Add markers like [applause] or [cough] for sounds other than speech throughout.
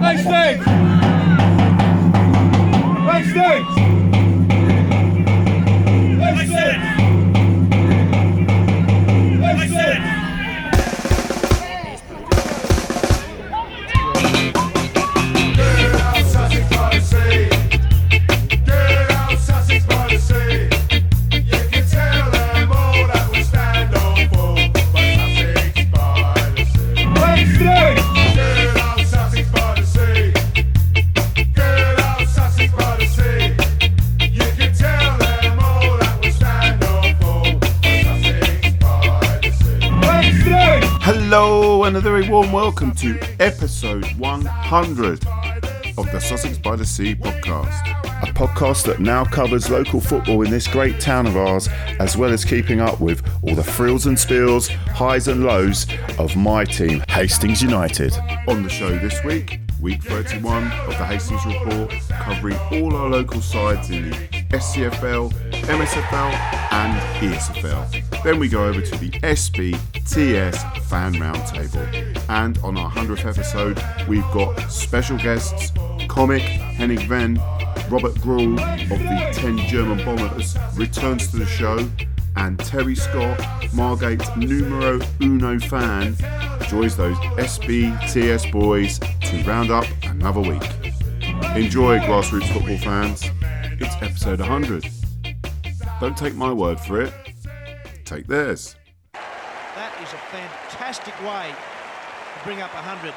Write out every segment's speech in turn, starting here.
Backstage! Backstage! and a very warm welcome to episode 100 of the Sussex by the Sea podcast. A podcast that now covers local football in this great town of ours, as well as keeping up with all the frills and spills, highs and lows of my team, Hastings United. On the show this week, week 31 of the Hastings Report, covering all our local sides in the SCFL, MSFL, and ESFL. Then we go over to the SBTS Fan Roundtable. And on our 100th episode, we've got special guests comic Henning Wehn, Robert Grauel of the 10 German Bombers returns to the show, and Terry Scott, Margate numero uno fan, joins those SBTS boys to round up another week. Enjoy, grassroots football fans. It's episode 100. Don't take my word for it, take theirs. That is a fantastic way bring up 100.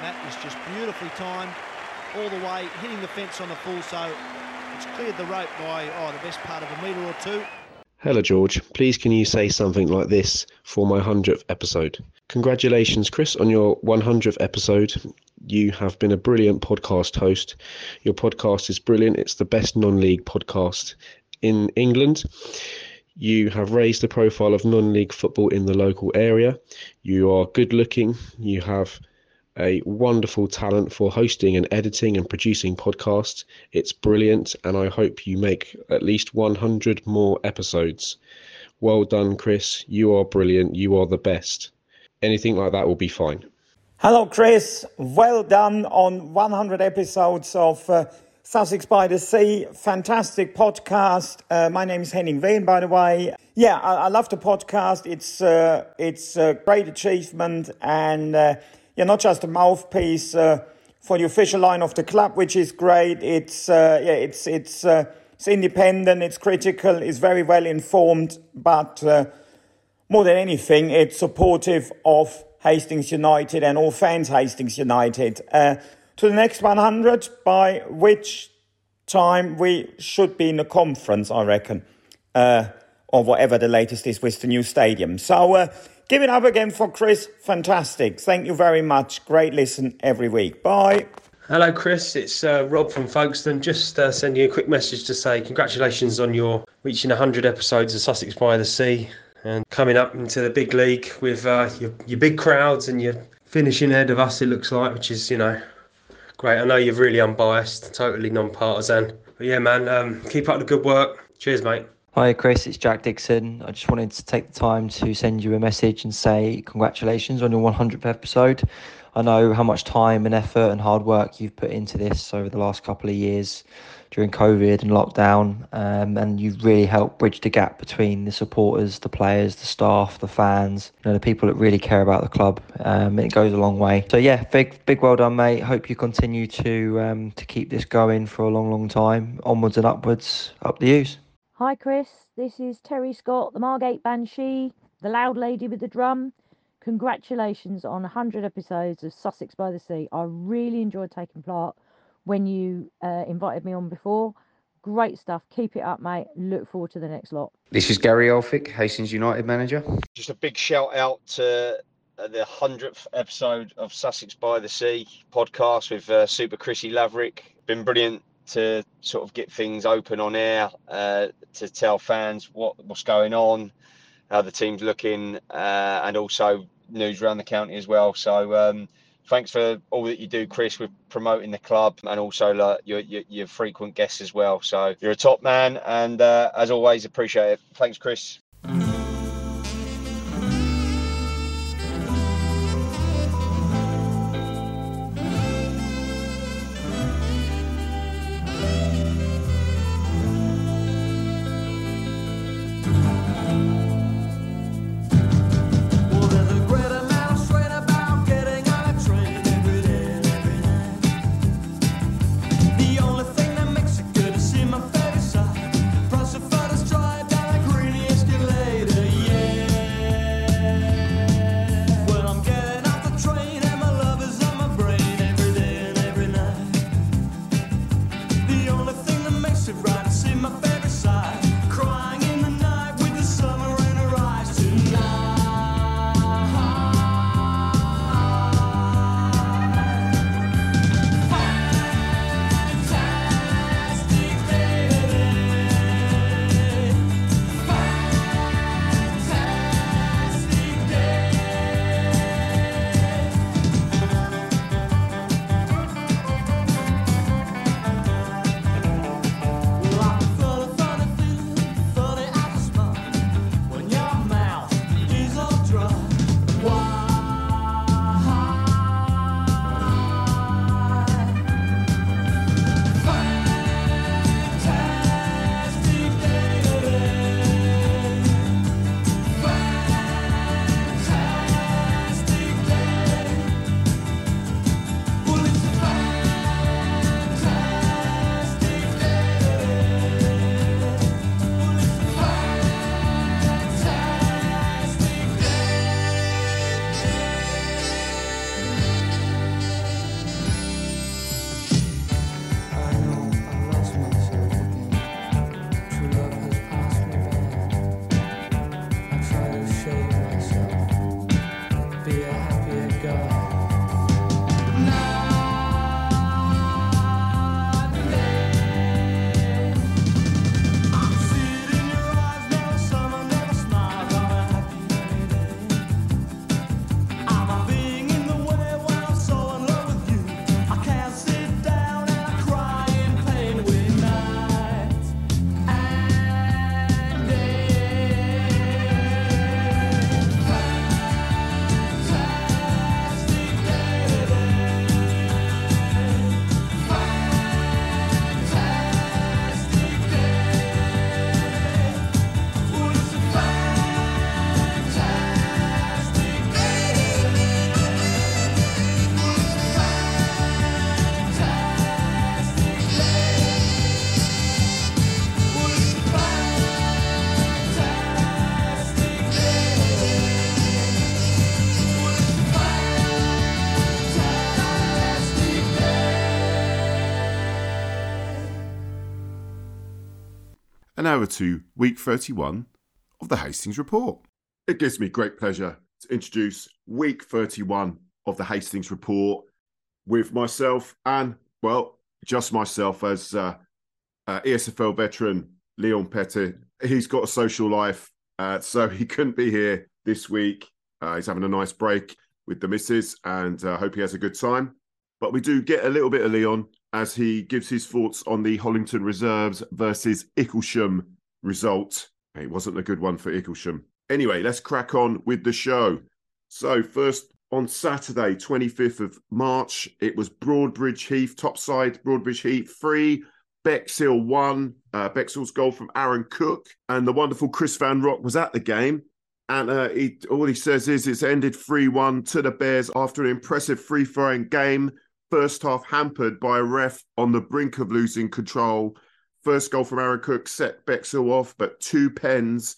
That is just beautifully timed all the way, hitting the fence on the full, so it's cleared the rope by oh, the best part of a metre or two. Hello, George. Please, can you say something like this for my 100th episode? Congratulations, Chris, on your 100th episode. You have been a brilliant podcast host. Your podcast is brilliant. It's the best non league podcast in England. You have raised the profile of non league football in the local area. You are good looking. You have a wonderful talent for hosting and editing and producing podcasts. It's brilliant, and I hope you make at least 100 more episodes. Well done, Chris. You are brilliant. You are the best. Anything like that will be fine. Hello, Chris. Well done on 100 episodes of uh, Sussex by the Sea. Fantastic podcast. Uh, my name is Henning Wehn, by the way. Yeah, I, I love the podcast. It's uh, it's a great achievement and uh, you're not just a mouthpiece uh, for the official line of the club, which is great. It's uh, yeah, it's it's uh, it's independent, it's critical, it's very well informed, but more than anything, it's supportive of Hastings United and all fans Hastings United. Uh, to the next 100, by which time we should be in the conference, I reckon, uh, or whatever the latest is with the new stadium. So Give it up again for Chris. Fantastic. Thank you very much. Great listen every week. Bye. Hello, Chris. It's uh, Rob from Folkestone. Just uh, sending you a quick message to say congratulations on your reaching 100 episodes of Sussex by the Sea and coming up into the big league with uh, your, your big crowds and your finishing ahead of us, it looks like, which is, you know, great. I know you're really unbiased, totally non partisan. But yeah, man, um, keep up the good work. Cheers, mate. Hi, Chris. It's Jack Dixon. I just wanted to take the time to send you a message and say congratulations on your 100th episode. I know how much time and effort and hard work you've put into this over the last couple of years during COVID and lockdown, um, and you've really helped bridge the gap between the supporters, the players, the staff, the fans, you know, the people that really care about the club. Um, it goes a long way. So yeah, big big well done, mate. Hope you continue to um, to keep this going for a long, long time. Onwards and upwards. Up the use. Hi, Chris. This is Terry Scott, the Margate Banshee, the loud lady with the drum. Congratulations on 100 episodes of Sussex by the Sea. I really enjoyed taking part when you uh, invited me on before. Great stuff. Keep it up, mate. Look forward to the next lot. This is Gary Elphick, Hastings United manager. Just a big shout out to uh, the 100th episode of Sussex by the Sea podcast with uh, Super Chrissy Laverick. Been brilliant to sort of get things open on air, uh, to tell fans what what's going on, how the team's looking, uh, and also news around the county as well. So um, thanks for all that you do, Chris, with promoting the club and also uh, your, your, your frequent guests as well. So you're a top man, and uh, as always, appreciate it. Thanks, Chris. And over to week 31 of the Hastings Report. It gives me great pleasure to introduce week 31 of the Hastings Report with myself and, well, just myself as uh, uh, ESFL veteran Leon Pettit. He's got a social life, uh, so he couldn't be here this week. Uh, he's having a nice break with the missus and uh, hope he has a good time. But we do get a little bit of Leon as he gives his thoughts on the Hollington Reserves versus Icklesham result. It wasn't a good one for Icklesham. Anyway, let's crack on with the show. So, first on Saturday, 25th of March, it was Broadbridge Heath, topside Broadbridge Heath, three, Bexhill one. Uh, Bexhill's goal from Aaron Cook. And the wonderful Chris Van Rock was at the game. And uh, he, all he says is it's ended 3 1 to the Bears after an impressive free throwing game. First half hampered by a ref on the brink of losing control. First goal from Aaron Cook set Bexhill off, but two pens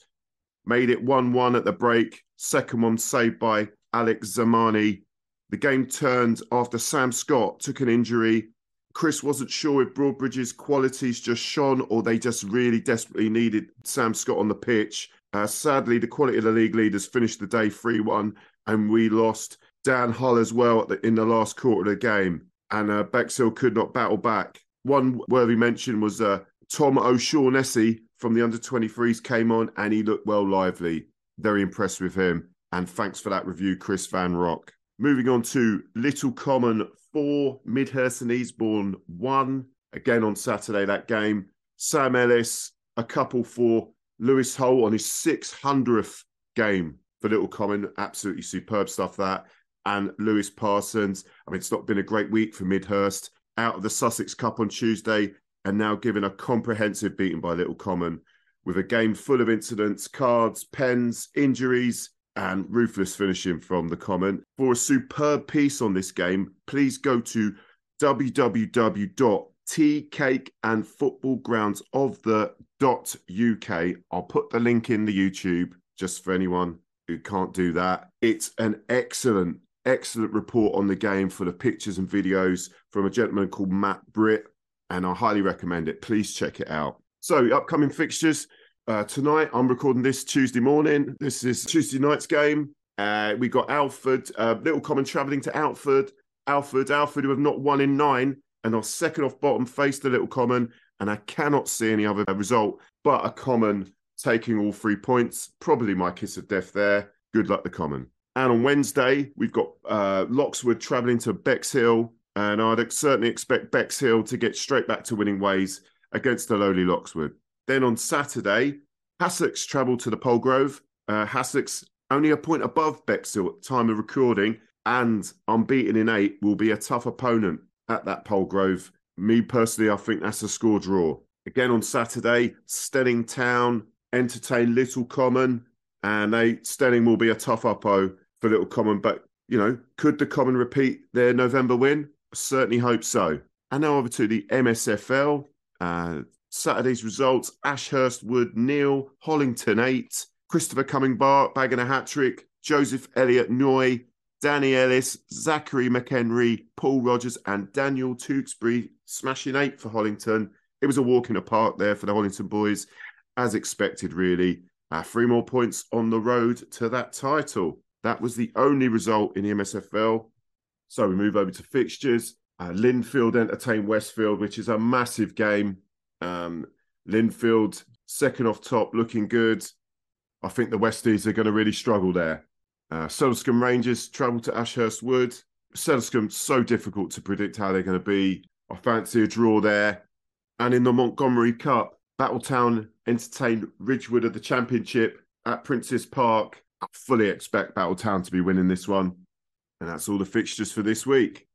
made it 1 1 at the break. Second one saved by Alex Zamani. The game turned after Sam Scott took an injury. Chris wasn't sure if Broadbridge's qualities just shone or they just really desperately needed Sam Scott on the pitch. Uh, sadly, the quality of the league leaders finished the day 3 1, and we lost Dan Hull as well in the last quarter of the game. And uh, Bexhill could not battle back. One worthy mention was uh, Tom O'Shaughnessy from the under 23s came on and he looked well lively. Very impressed with him. And thanks for that review, Chris Van Rock. Moving on to Little Common 4, Midhurst and Easebourne 1. Again on Saturday, that game. Sam Ellis, a couple for Lewis Hull on his 600th game for Little Common. Absolutely superb stuff, that. And Lewis Parsons. I mean, it's not been a great week for Midhurst. Out of the Sussex Cup on Tuesday and now given a comprehensive beating by Little Common with a game full of incidents, cards, pens, injuries, and ruthless finishing from the Common. For a superb piece on this game, please go to www tea cake and football grounds of the dot uk i'll put the link in the youtube just for anyone who can't do that it's an excellent excellent report on the game full of pictures and videos from a gentleman called matt britt and i highly recommend it please check it out so upcoming fixtures uh, tonight i'm recording this tuesday morning this is tuesday night's game uh, we got alford uh, little common travelling to alford alford alford who have not won in nine and our second off bottom face the little common, and I cannot see any other result but a common taking all three points. Probably my kiss of death there. Good luck, the common. And on Wednesday, we've got uh, Loxwood travelling to Bexhill, and I'd certainly expect Bexhill to get straight back to winning ways against the lowly Loxwood. Then on Saturday, Hassocks travel to the Polegrove. Uh, Hassocks only a point above Bexhill at the time of recording, and unbeaten in eight will be a tough opponent at that Polegrove. Me personally, I think that's a score draw. Again on Saturday, Steyning Town entertain Little Common, and they Steyning will be a tough uppo for Little Common. But you know, could the Common repeat their November win? Certainly hope so. And now over to the MSFL. Uh, Saturday's results: Ashurst Wood nil, Hollington eight, Christopher Cumming Bar bagging a hat trick, Joseph Elliott Noy Danny Ellis, Zachary McHenry, Paul Rogers, and Daniel Tewksbury smashing eight for Hollington. It was a walk in the park there for the Hollington boys, as expected, really. Uh, three more points on the road to that title. That was the only result in the MSFL. So we move over to fixtures. Uh, Lindfield entertain Westfield, which is a massive game. Um, Lindfield second off top, looking good. I think the Westies are going to really struggle there. Uh, Rangers travel to Ashurst Wood. Sedlescombe, so difficult to predict how they're going to be. I fancy a draw there. And in the Montgomery Cup, Battletown entertained Ridgewood of the Championship at Princes Park. I fully expect Battletown to be winning this one. And that's all the fixtures for this week.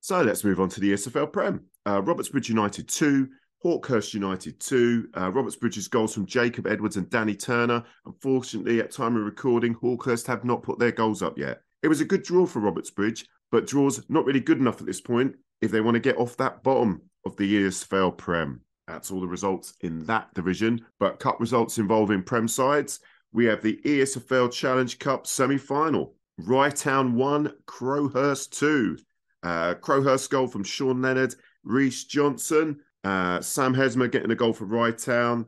So let's move on to the SFL Prem. Uh, Robertsbridge United 2, Hawkhurst United 2. Uh, Robertsbridge's goals from Jacob Edwards and Danny Turner. Unfortunately, at time of recording, Hawkhurst have not put their goals up yet. It was a good draw for Robertsbridge, but draws not really good enough at this point if they want to get off that bottom of the ESFL Prem. That's all the results in that division. But cup results involving Prem sides. We have the ESFL Challenge Cup semi final. Rytown 1, Crowhurst 2. Uh, Crowhurst goal from Sean Leonard, Reese Johnson. Uh, Sam Hesmer getting a goal for Rytown.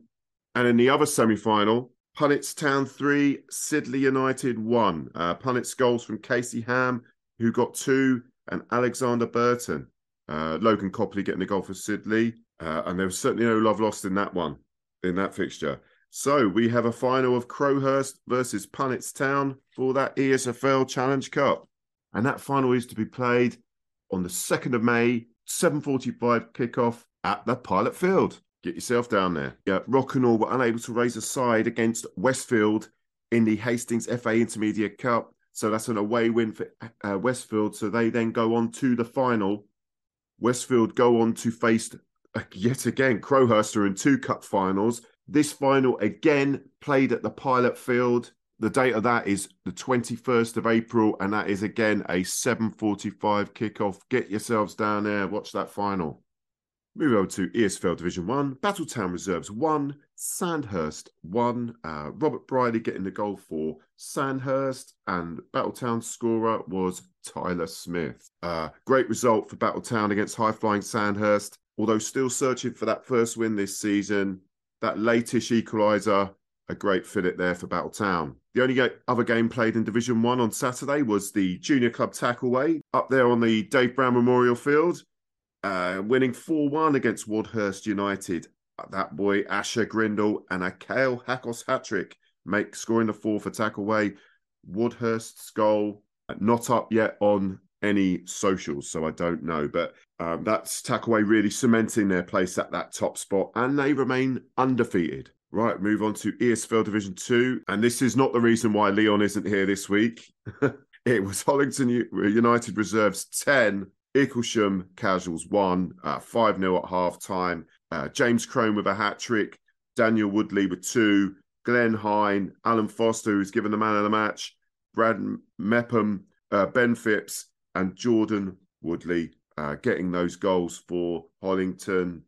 And in the other semi final, Punnetts Town 3, Sidley United 1. Uh, Punnetts goals from Casey Ham, who got two, and Alexander Burton. Uh, Logan Copley getting a goal for Sidley. Uh, and there was certainly no love lost in that one, in that fixture. So we have a final of Crowhurst versus Punnetts Town for that ESFL Challenge Cup. And that final is to be played on the 2nd of May, 7.45 kickoff at the Pilot Field. Get yourself down there. Yeah, Rockingham were unable to raise a side against Westfield in the Hastings FA Intermediate Cup. So that's an away win for uh, Westfield. So they then go on to the final. Westfield go on to face uh, yet again Crowhurst are in two cup finals. This final again played at the Pilot Field. The date of that is the 21st of April, and that is again a 7:45 kickoff. Get yourselves down there, watch that final. Move over to ESFL Division 1. Battletown Reserves 1, Sandhurst 1. Uh, Robert Briley getting the goal for Sandhurst, and Battletown scorer was Tyler Smith. Uh, great result for Battletown against high flying Sandhurst, although still searching for that first win this season. That latish equaliser, a great fillip there for Battletown. The only other game played in Division 1 on Saturday was the Junior Club Tackleway up there on the Dave Brown Memorial Field uh, winning 4 1 against Wadhurst United. That boy, Asher Grindle, and a Kale Hackos hat trick make scoring the four for Tackleway. Wadhurst's goal not up yet on any socials, so I don't know. But um, that's Tackleway really cementing their place at that top spot, and they remain undefeated. Right, move on to ESFL Division 2. And this is not the reason why Leon isn't here this week. [laughs] it was Hollington United Reserves 10, Icklesham Casuals 1, uh, 5 uh, 0 at half time. Uh, James Crone with a hat trick, Daniel Woodley with two, Glenn Hine, Alan Foster, who's given the man of the match, Brad Mepham, uh, Ben Phipps, and Jordan Woodley uh, getting those goals for Hollington,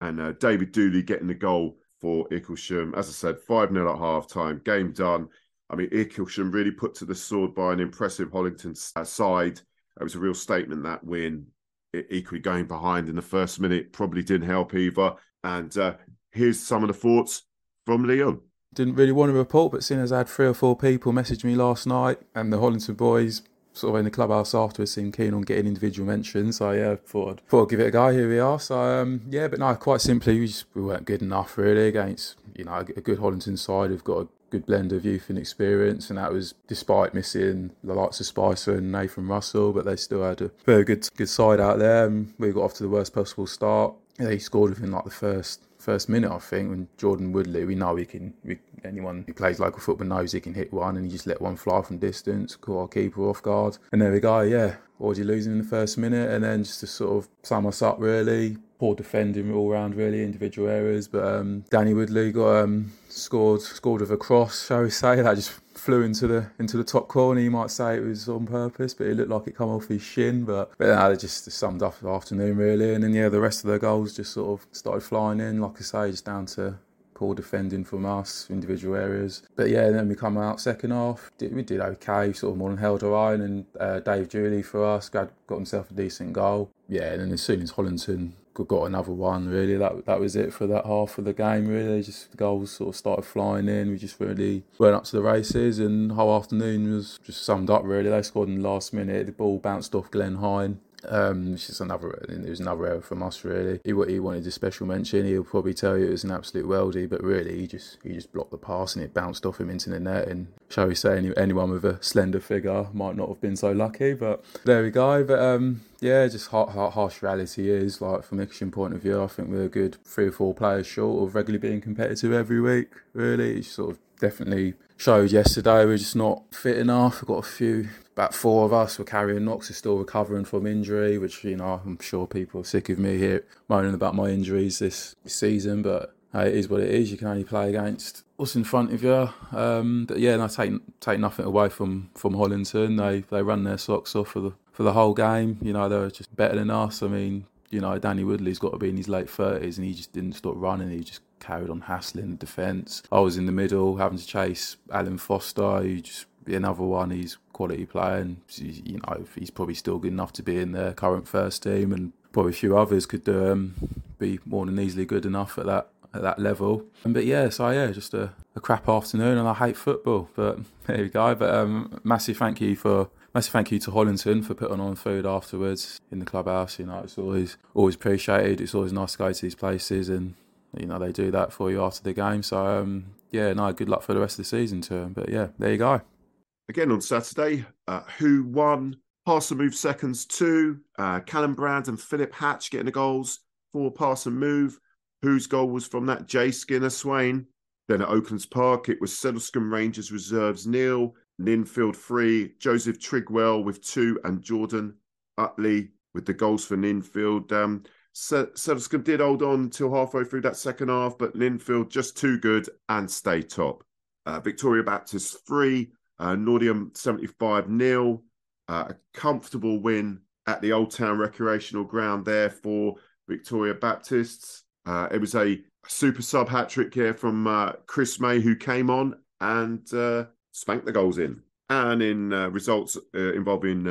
and uh, David Dooley getting the goal for Icklesham. As I said, 5 0 at half time, game done. I mean, Icklesham really put to the sword by an impressive Hollington uh, side. It was a real statement that win. It, equally going behind in the first minute probably didn't help either. And uh, here's some of the thoughts from Leon. Didn't really want to report, but seeing as I had three or four people message me last night, and the Hollington boys sort of in the clubhouse afterwards seemed keen on getting individual mentions. So yeah, thought I'd, thought I'd give it a go. Here we are. So um, yeah, but no, quite simply, we just we weren't good enough really against you know a good Hollington side who've got a good blend of youth and experience, and that was despite missing the likes of Spicer and Nathan Russell, but they still had a very good good side out there. And we got off to the worst possible start. They scored within like the first first minute, I think, when Jordan Woodley, we know he can, we, anyone who plays local football knows he can hit one and he just let one fly from distance, caught our keeper off guard. And there we go, yeah. Already losing in the first minute, and then just to sort of sum us up, really. Poor defending all round, really, individual errors. But um, Danny Woodley got um, scored scored with a cross, shall we say? [laughs] That just flew into the into the top corner. You might say it was on purpose, but it looked like it come off his shin. But but no, it just summed up the afternoon really. And then yeah, the rest of the goals just sort of started flying in. Like I say, just down to poor defending from us, individual areas. But yeah, then we come out second half. We did okay, sort of more than held our own. And uh, Dave Julie for us got, got himself a decent goal. Yeah, and then as soon as Hollington got another one. Really, that that was it for that half of the game. Really, just the goals sort of started flying in. We just really went up to the races, and whole afternoon was just summed up. Really, they scored in the last minute. The ball bounced off Glenn Hine. Um, it's just another. It was another error from us, really. He he wanted a special mention. He'll probably tell you it was an absolute weldy, but really he just he just blocked the pass and it bounced off him into the net. And shall we say, any, anyone with a slender figure might not have been so lucky. But there we go. But um, yeah, just harsh, harsh reality is like from Icklesham point of view, I think we're a good three or four players short of regularly being competitive every week. Really, it's sort of definitely showed yesterday we're just not fit enough. We've got a few about four of us were carrying Knox is still recovering from injury, which you know I'm sure people are sick of me here moaning about my injuries this season, but hey, it is what it is. You can only play against what's in front of you. Um, but yeah, and I take take nothing away from from Hollington. They they run their socks off for the for the whole game. You know they're just better than us. I mean, you know Danny Woodley's got to be in his late thirties, and he just didn't stop running. He just carried on hassling the defence. I was in the middle having to chase Alan Foster, just be another one. He's quality player, and you know he's probably still good enough to be in the current first team, and probably a few others could um, be more than easily good enough at that at that level. But yeah, so yeah, just a, a crap afternoon, and I hate football. But [laughs] there you go. But um, massive thank you for massive thank you to Hollington for putting on food afterwards in the clubhouse. You know, it's always always appreciated. It's always nice to go to these places, and you know they do that for you after the game. So um, yeah, no, good luck for the rest of the season to them. But yeah, there you go. Again on Saturday, uh, who won? Parson Move seconds two. Uh, Callum Brand and Philip Hatch getting the goals for Parson Move. Whose goal was from that Jay Skinner Swain. Then at Oaklands Park, it was Sedlescombe Rangers reserves nil, Ninfield three, Joseph Trigwell with two, and Jordan Utley with the goals for Ninfield. Um, Sedlescombe did hold on until halfway through that second half, but Ninfield just too good and stay top. Uh, Victoria Baptist three, uh, Northiam 75 nil. Uh, a comfortable win at the Old Town Recreational Ground there for Victoria Baptists. Uh, it was a super sub hat trick here from uh, Chris May, who came on and uh, spanked the goals in. And in uh, results involving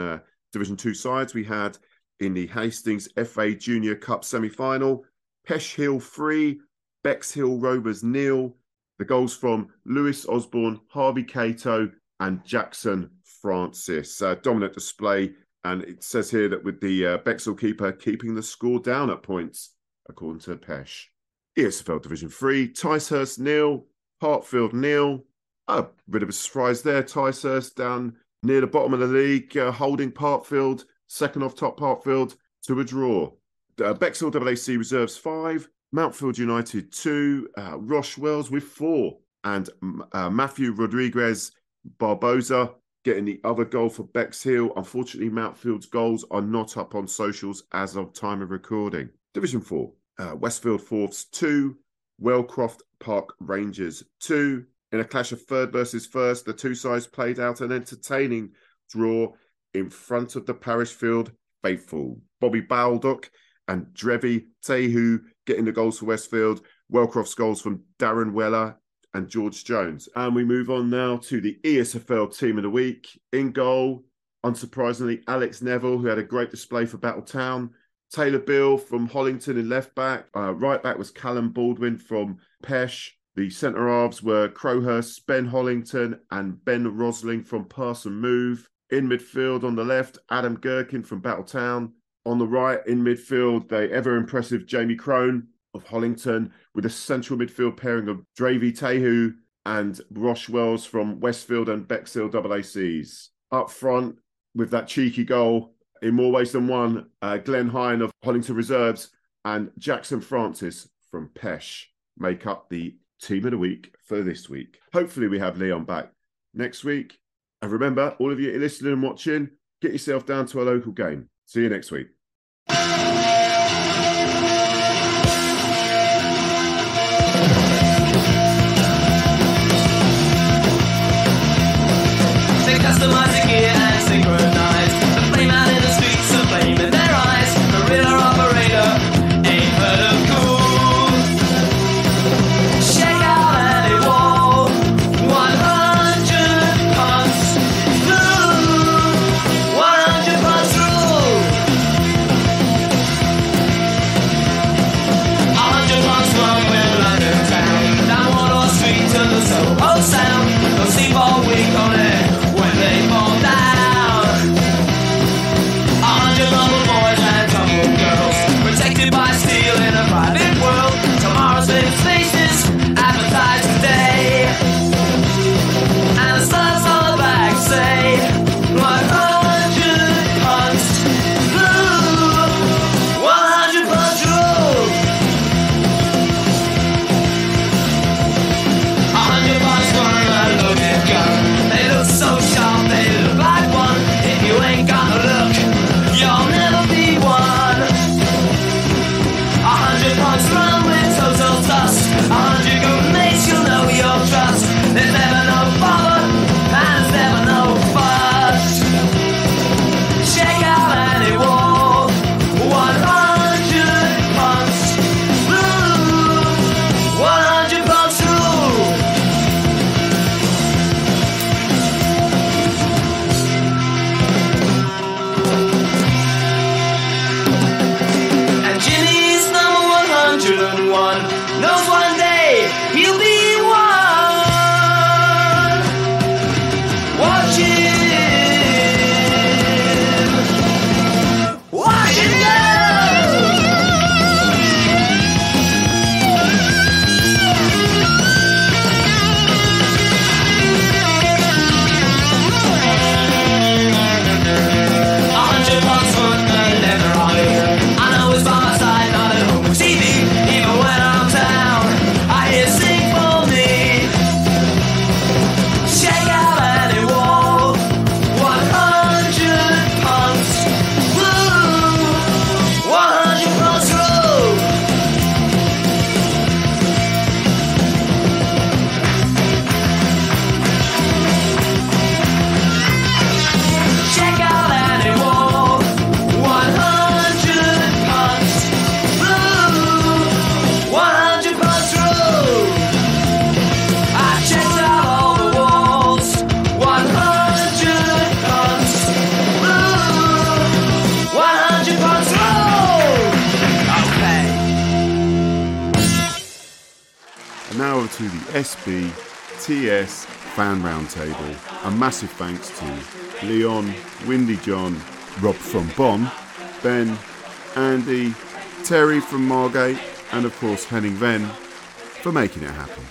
Division Two sides, we had in the Hastings FA Junior Cup semi final, Peche Hill 3, Bexhill Rovers nil. The goals from Lewis Osborne, Harvey Cato, and Jackson Francis. Uh, dominant display. And it says here that with the uh, keeper keeping the score down at points, according to Peche. ESFL Division 3, Ticehurst nil, Hartfield nil. A bit of a surprise there. Ticehurst down near the bottom of the league, uh, holding Parkfield, second off top Parkfield to a draw. Uh, Bexhill WAC reserves five, Mountfield United two, uh, Wells with four, and uh, Matthew Rodriguez Barboza getting the other goal for Bexhill. Unfortunately, Mountfield's goals are not up on socials as of time of recording. Division 4, uh, Westfield Fourths 2, Welcroft Park Rangers 2. In a clash of third versus first, the two sides played out an entertaining draw in front of the parish field faithful. Bobby Baldock and Drevi Tehu getting the goals for Westfield. Welcroft's goals from Darren Weller and George Jones. And we move on now to the ESFL team of the week. In goal, unsurprisingly, Alex Neville, who had a great display for Battletown. Taylor Bill from Hollington in left back. Uh, right back was Callum Baldwin from Peche. The centre halves were Crowhurst, Ben Hollington, and Ben Rosling from Parson Move. In midfield on the left, Adam Gherkin from Battletown. On the right, in midfield, the ever impressive Jamie Crone of Hollington, with a central midfield pairing of Dravy Tehu and Rosh Wells from Westfield and Bexhill AACs. Up front, with that cheeky goal in more ways than one, uh, Glenn Hine of Hollington Reserves and Jackson Francis from Peche make up the team of the week for this week. Hopefully, we have Leon back next week. And remember, all of you listening and watching, get yourself down to a local game. See you next week. Fan Roundtable. A massive thanks to Leon, Windy John, Rob from Bonn, Ben, Andy, Terry from Margate, and of course Henning Wehn for making it happen.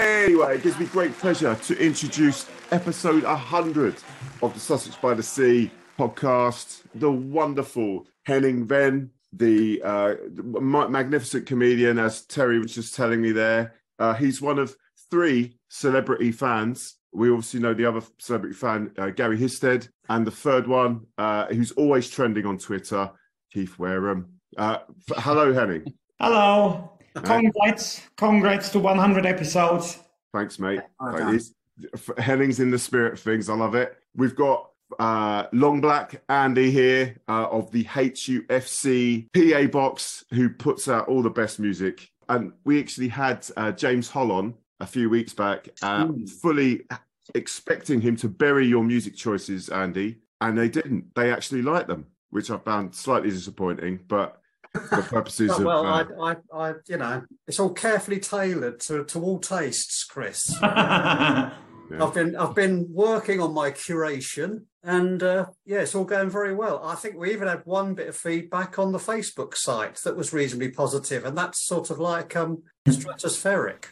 Anyway, it gives me great pleasure to introduce episode 100 of the Sussex by the Sea podcast. The wonderful Henning Wehn, the uh, magnificent comedian, as Terry was just telling me there. Uh, he's one of three celebrity fans. We obviously know the other celebrity fan, uh, Gary Histed, and the third one, uh, who's always trending on Twitter, Keith Wareham. Uh, f- hello, Henning. Hello. Congrats. Congrats to 100 episodes. Thanks, mate. Well Like, done. it's- f- Henning's in the spirit of things. I love it. We've got uh, Long Black Andy here uh, of the HUFC PA box, who puts out all the best music. And we actually had uh, James Hollon a few weeks back, uh, fully expecting him to bury your music choices, Andy, and they didn't. They actually liked them, which I found slightly disappointing. But for purposes [laughs] of well, uh, I, I, I, you know, it's all carefully tailored to, to all tastes, Chris. [laughs] I've been I've been working on my curation, and uh, yeah, it's all going very well. I think we even had one bit of feedback on the Facebook site that was reasonably positive, and that's sort of like um, stratospheric.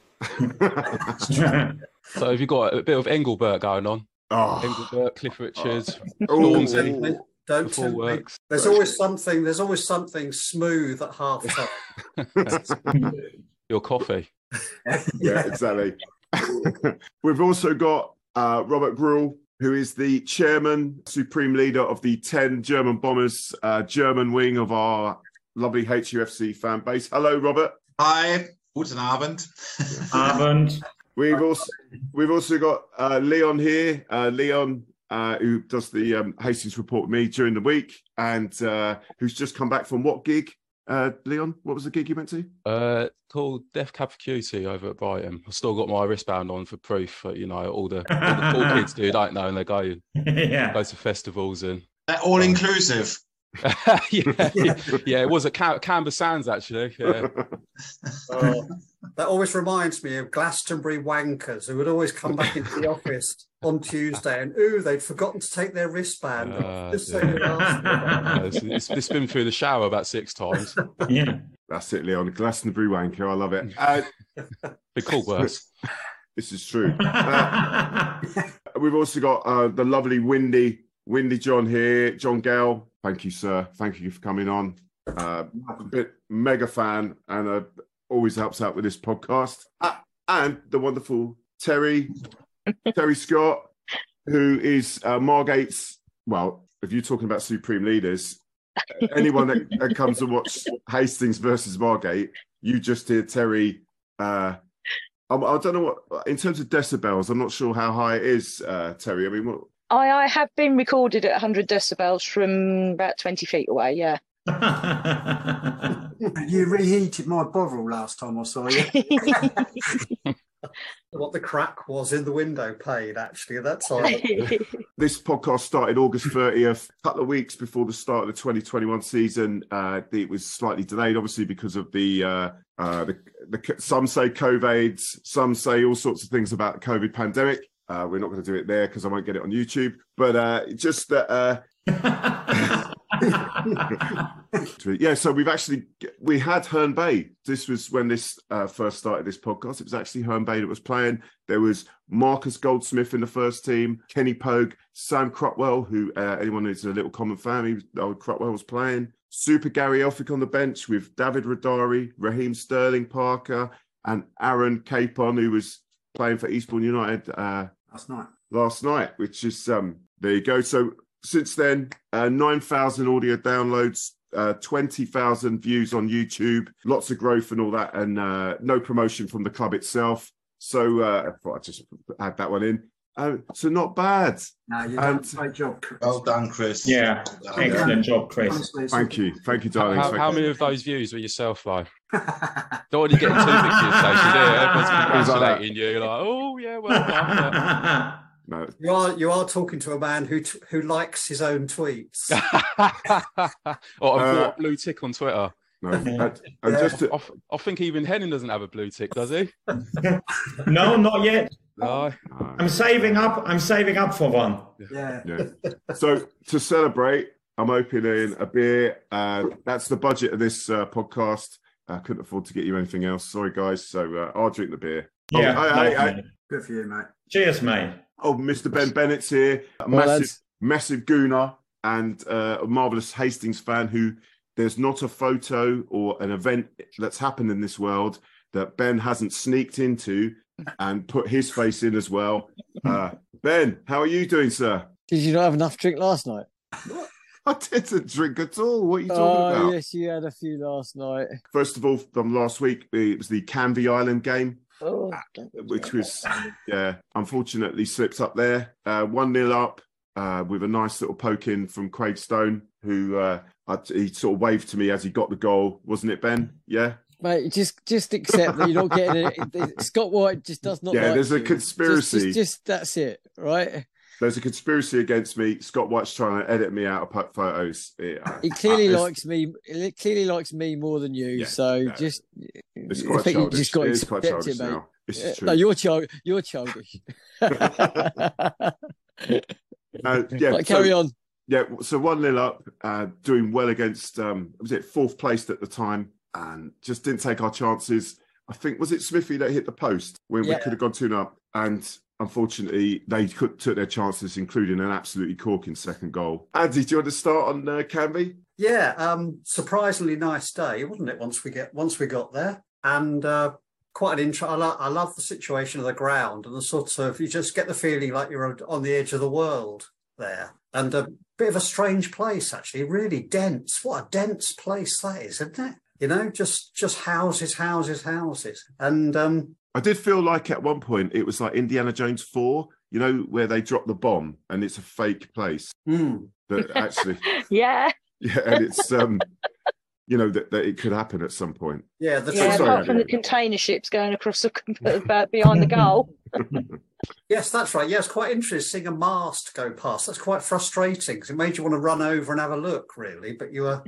So have you got a bit of Engelbert going on? Oh. Engelbert, Cliff Richards, Don't Stormzy, tempt. Don't before tempt me. works. There's always something. There's always something smooth at half time. [laughs] Your coffee. [laughs] yeah, exactly. [laughs] We've also got uh, Robert Grauel, who is the chairman, supreme leader of the 10 German Bombers, uh, German wing of our lovely HUFC fan base. Hello, Robert. Hi, guten Abend. Abend. We've also we've also got uh, Leon here. Uh, Leon, uh, who does the um, Hastings report with me during the week, and uh, who's just come back from what gig? Uh, Leon, what was the gig you went to? Uh, called Death Cab for Cutie over at Brighton. I've still got my wristband on for proof. But, you know, all the, all the cool kids do, don't know, and they go, [laughs] Yeah. go to festivals and They're all inclusive. [laughs] yeah, yeah, it was at Cam- Camber Sands actually. Yeah. [laughs] Oh, that always reminds me of Glastonbury wankers who would always come back into the office on Tuesday and ooh, they'd forgotten to take their wristband. Uh, [laughs] Just yeah. so you asked. Yeah, it's, it's, it's been through the shower about six times. Yeah. That's it, Leon. Glastonbury wanker. I love it. Uh, Be called worse. This is true. Uh, we've also got uh, the lovely Windy, Windy John here. John Gale. Thank you, sir. Thank you for coming on. Uh, a bit mega fan and uh, always helps out with this podcast. Uh, and the wonderful Terry, [laughs] Terry Scott, who is uh, Margate's. Well, if you're talking about supreme leaders, [laughs] anyone that, that comes to watch Hastings versus Margate, you just hear Terry. Uh, I, I don't know what in terms of decibels. I'm not sure how high it is, uh, Terry. I mean, what, I, I have been recorded at 100 decibels from about 20 feet away, yeah. [laughs] You reheated my bovril last time I saw you. [laughs] What the crack was in the window pane, actually, at that time. [laughs] this podcast started August 30th, a couple of weeks before the start of the 2021 season. Uh, it was slightly delayed, obviously, because of the, uh, uh, the, the some say COVID, some say all sorts of things about the COVID pandemic. Uh, we're not going to do it there because I won't get it on YouTube. But uh, just that. Uh, [laughs] yeah, so we've actually we had Herne Bay. This was when this uh, first started this podcast. It was actually Herne Bay that was playing. There was Marcus Goldsmith in the first team, Kenny Pogue, Sam Crutwell, who uh, anyone who's a little common family, old Crutwell was playing. Super Gary Elphick on the bench with David Radari, Raheem Sterling Parker, and Aaron Capon, who was playing for Eastbourne United uh, last night. Last night, which is um, there you go. So since then, uh, 9,000 audio downloads, uh, 20,000 views on YouTube, lots of growth and all that, and uh, no promotion from the club itself. So uh, I thought I'd just add that one in. Uh, so not bad. No, you've done a great job. Chris. Well done, Chris. Yeah, Well done. excellent job, Chris. Honestly, Thank you. Thank you, darling. How, how many of those views were yourself, though? [laughs] Don't want to get too big for your station, do you? Everyone's Things like that. congratulating you. You're like, oh, yeah, well done. No. You are you are talking to a man who t- who likes his own tweets. [laughs] or Uh, what blue tick on Twitter. No. And, and just to, I, I think even Henning doesn't have a blue tick, does he? [laughs] no, not yet. No. I'm saving up. I'm saving up for one. Yeah. yeah. So to celebrate, I'm opening a beer. Uh, that's the budget of this uh, podcast. I couldn't afford to get you anything else. Sorry, guys. So uh, I'll drink the beer. Yeah, Oh, hey, hey, nice, hey. Good for you, mate. Cheers, mate. Oh, Mr. Ben Bennett's here. A Well, massive, that's- massive gooner and uh, a marvelous Hastings fan who there's not a photo or an event that's happened in this world that Ben hasn't sneaked into and put his face in as well. Uh, ben, how are you doing, sir? Did you not have enough drink last night? I didn't drink at all. What are you talking Oh, about? yes, you had a few last night. First of all, from last week, it was the Canvey Island game. Oh, which was yeah, unfortunately slipped up there. Uh, one 0 up uh, with a nice little poke in from Craig Stone, who uh, I, he sort of waved to me as he got the goal, wasn't it, Ben? Yeah, Mate, just just accept that you're not getting [laughs] it. Scott White just does not. Yeah, like there's a you. Just- conspiracy. Just, just, that's it, right? there's a conspiracy against me. Scott White's trying to edit me out of photos. Yeah, He clearly it's- likes me. He clearly likes me more than you. Yeah, so yeah. just, It's I quite think you childish. just got to It is quite accept childish it, mate. now. This is true. No, you're child. You're childish. [laughs] Uh, yeah, Right, carry on. Yeah, so one nil up, uh, doing well against um, was it fourth placed at the time, and just didn't take our chances. I think was it Smithy that hit the post when we could have gone two 0 and unfortunately they could, took their chances, including an absolutely corking second goal. Andy, do you want to start on uh, Canvey? Yeah, um, surprisingly nice day, wasn't it? Once we get once we got there, and uh, quite an intro. I, lo- I love the situation of the ground and the sort of you just get the feeling like you're on the edge of the world there, and a bit of a strange place actually, really dense. What a dense place that is, isn't it? You know, just just houses, houses, houses, and um, I did feel like at one point it was like Indiana Jones four, you know, where they drop the bomb and it's a fake place Hmm. that [laughs] actually, Yeah. yeah, and it's um, you know that, that it could happen at some point. yeah, the Yeah, apart from the container ships going across the [laughs] about behind the goal. [laughs] Yes, that's right. Yeah, it's quite interesting seeing a mast go past. That's quite frustrating because it made you want to run over and have a look, really. But you were,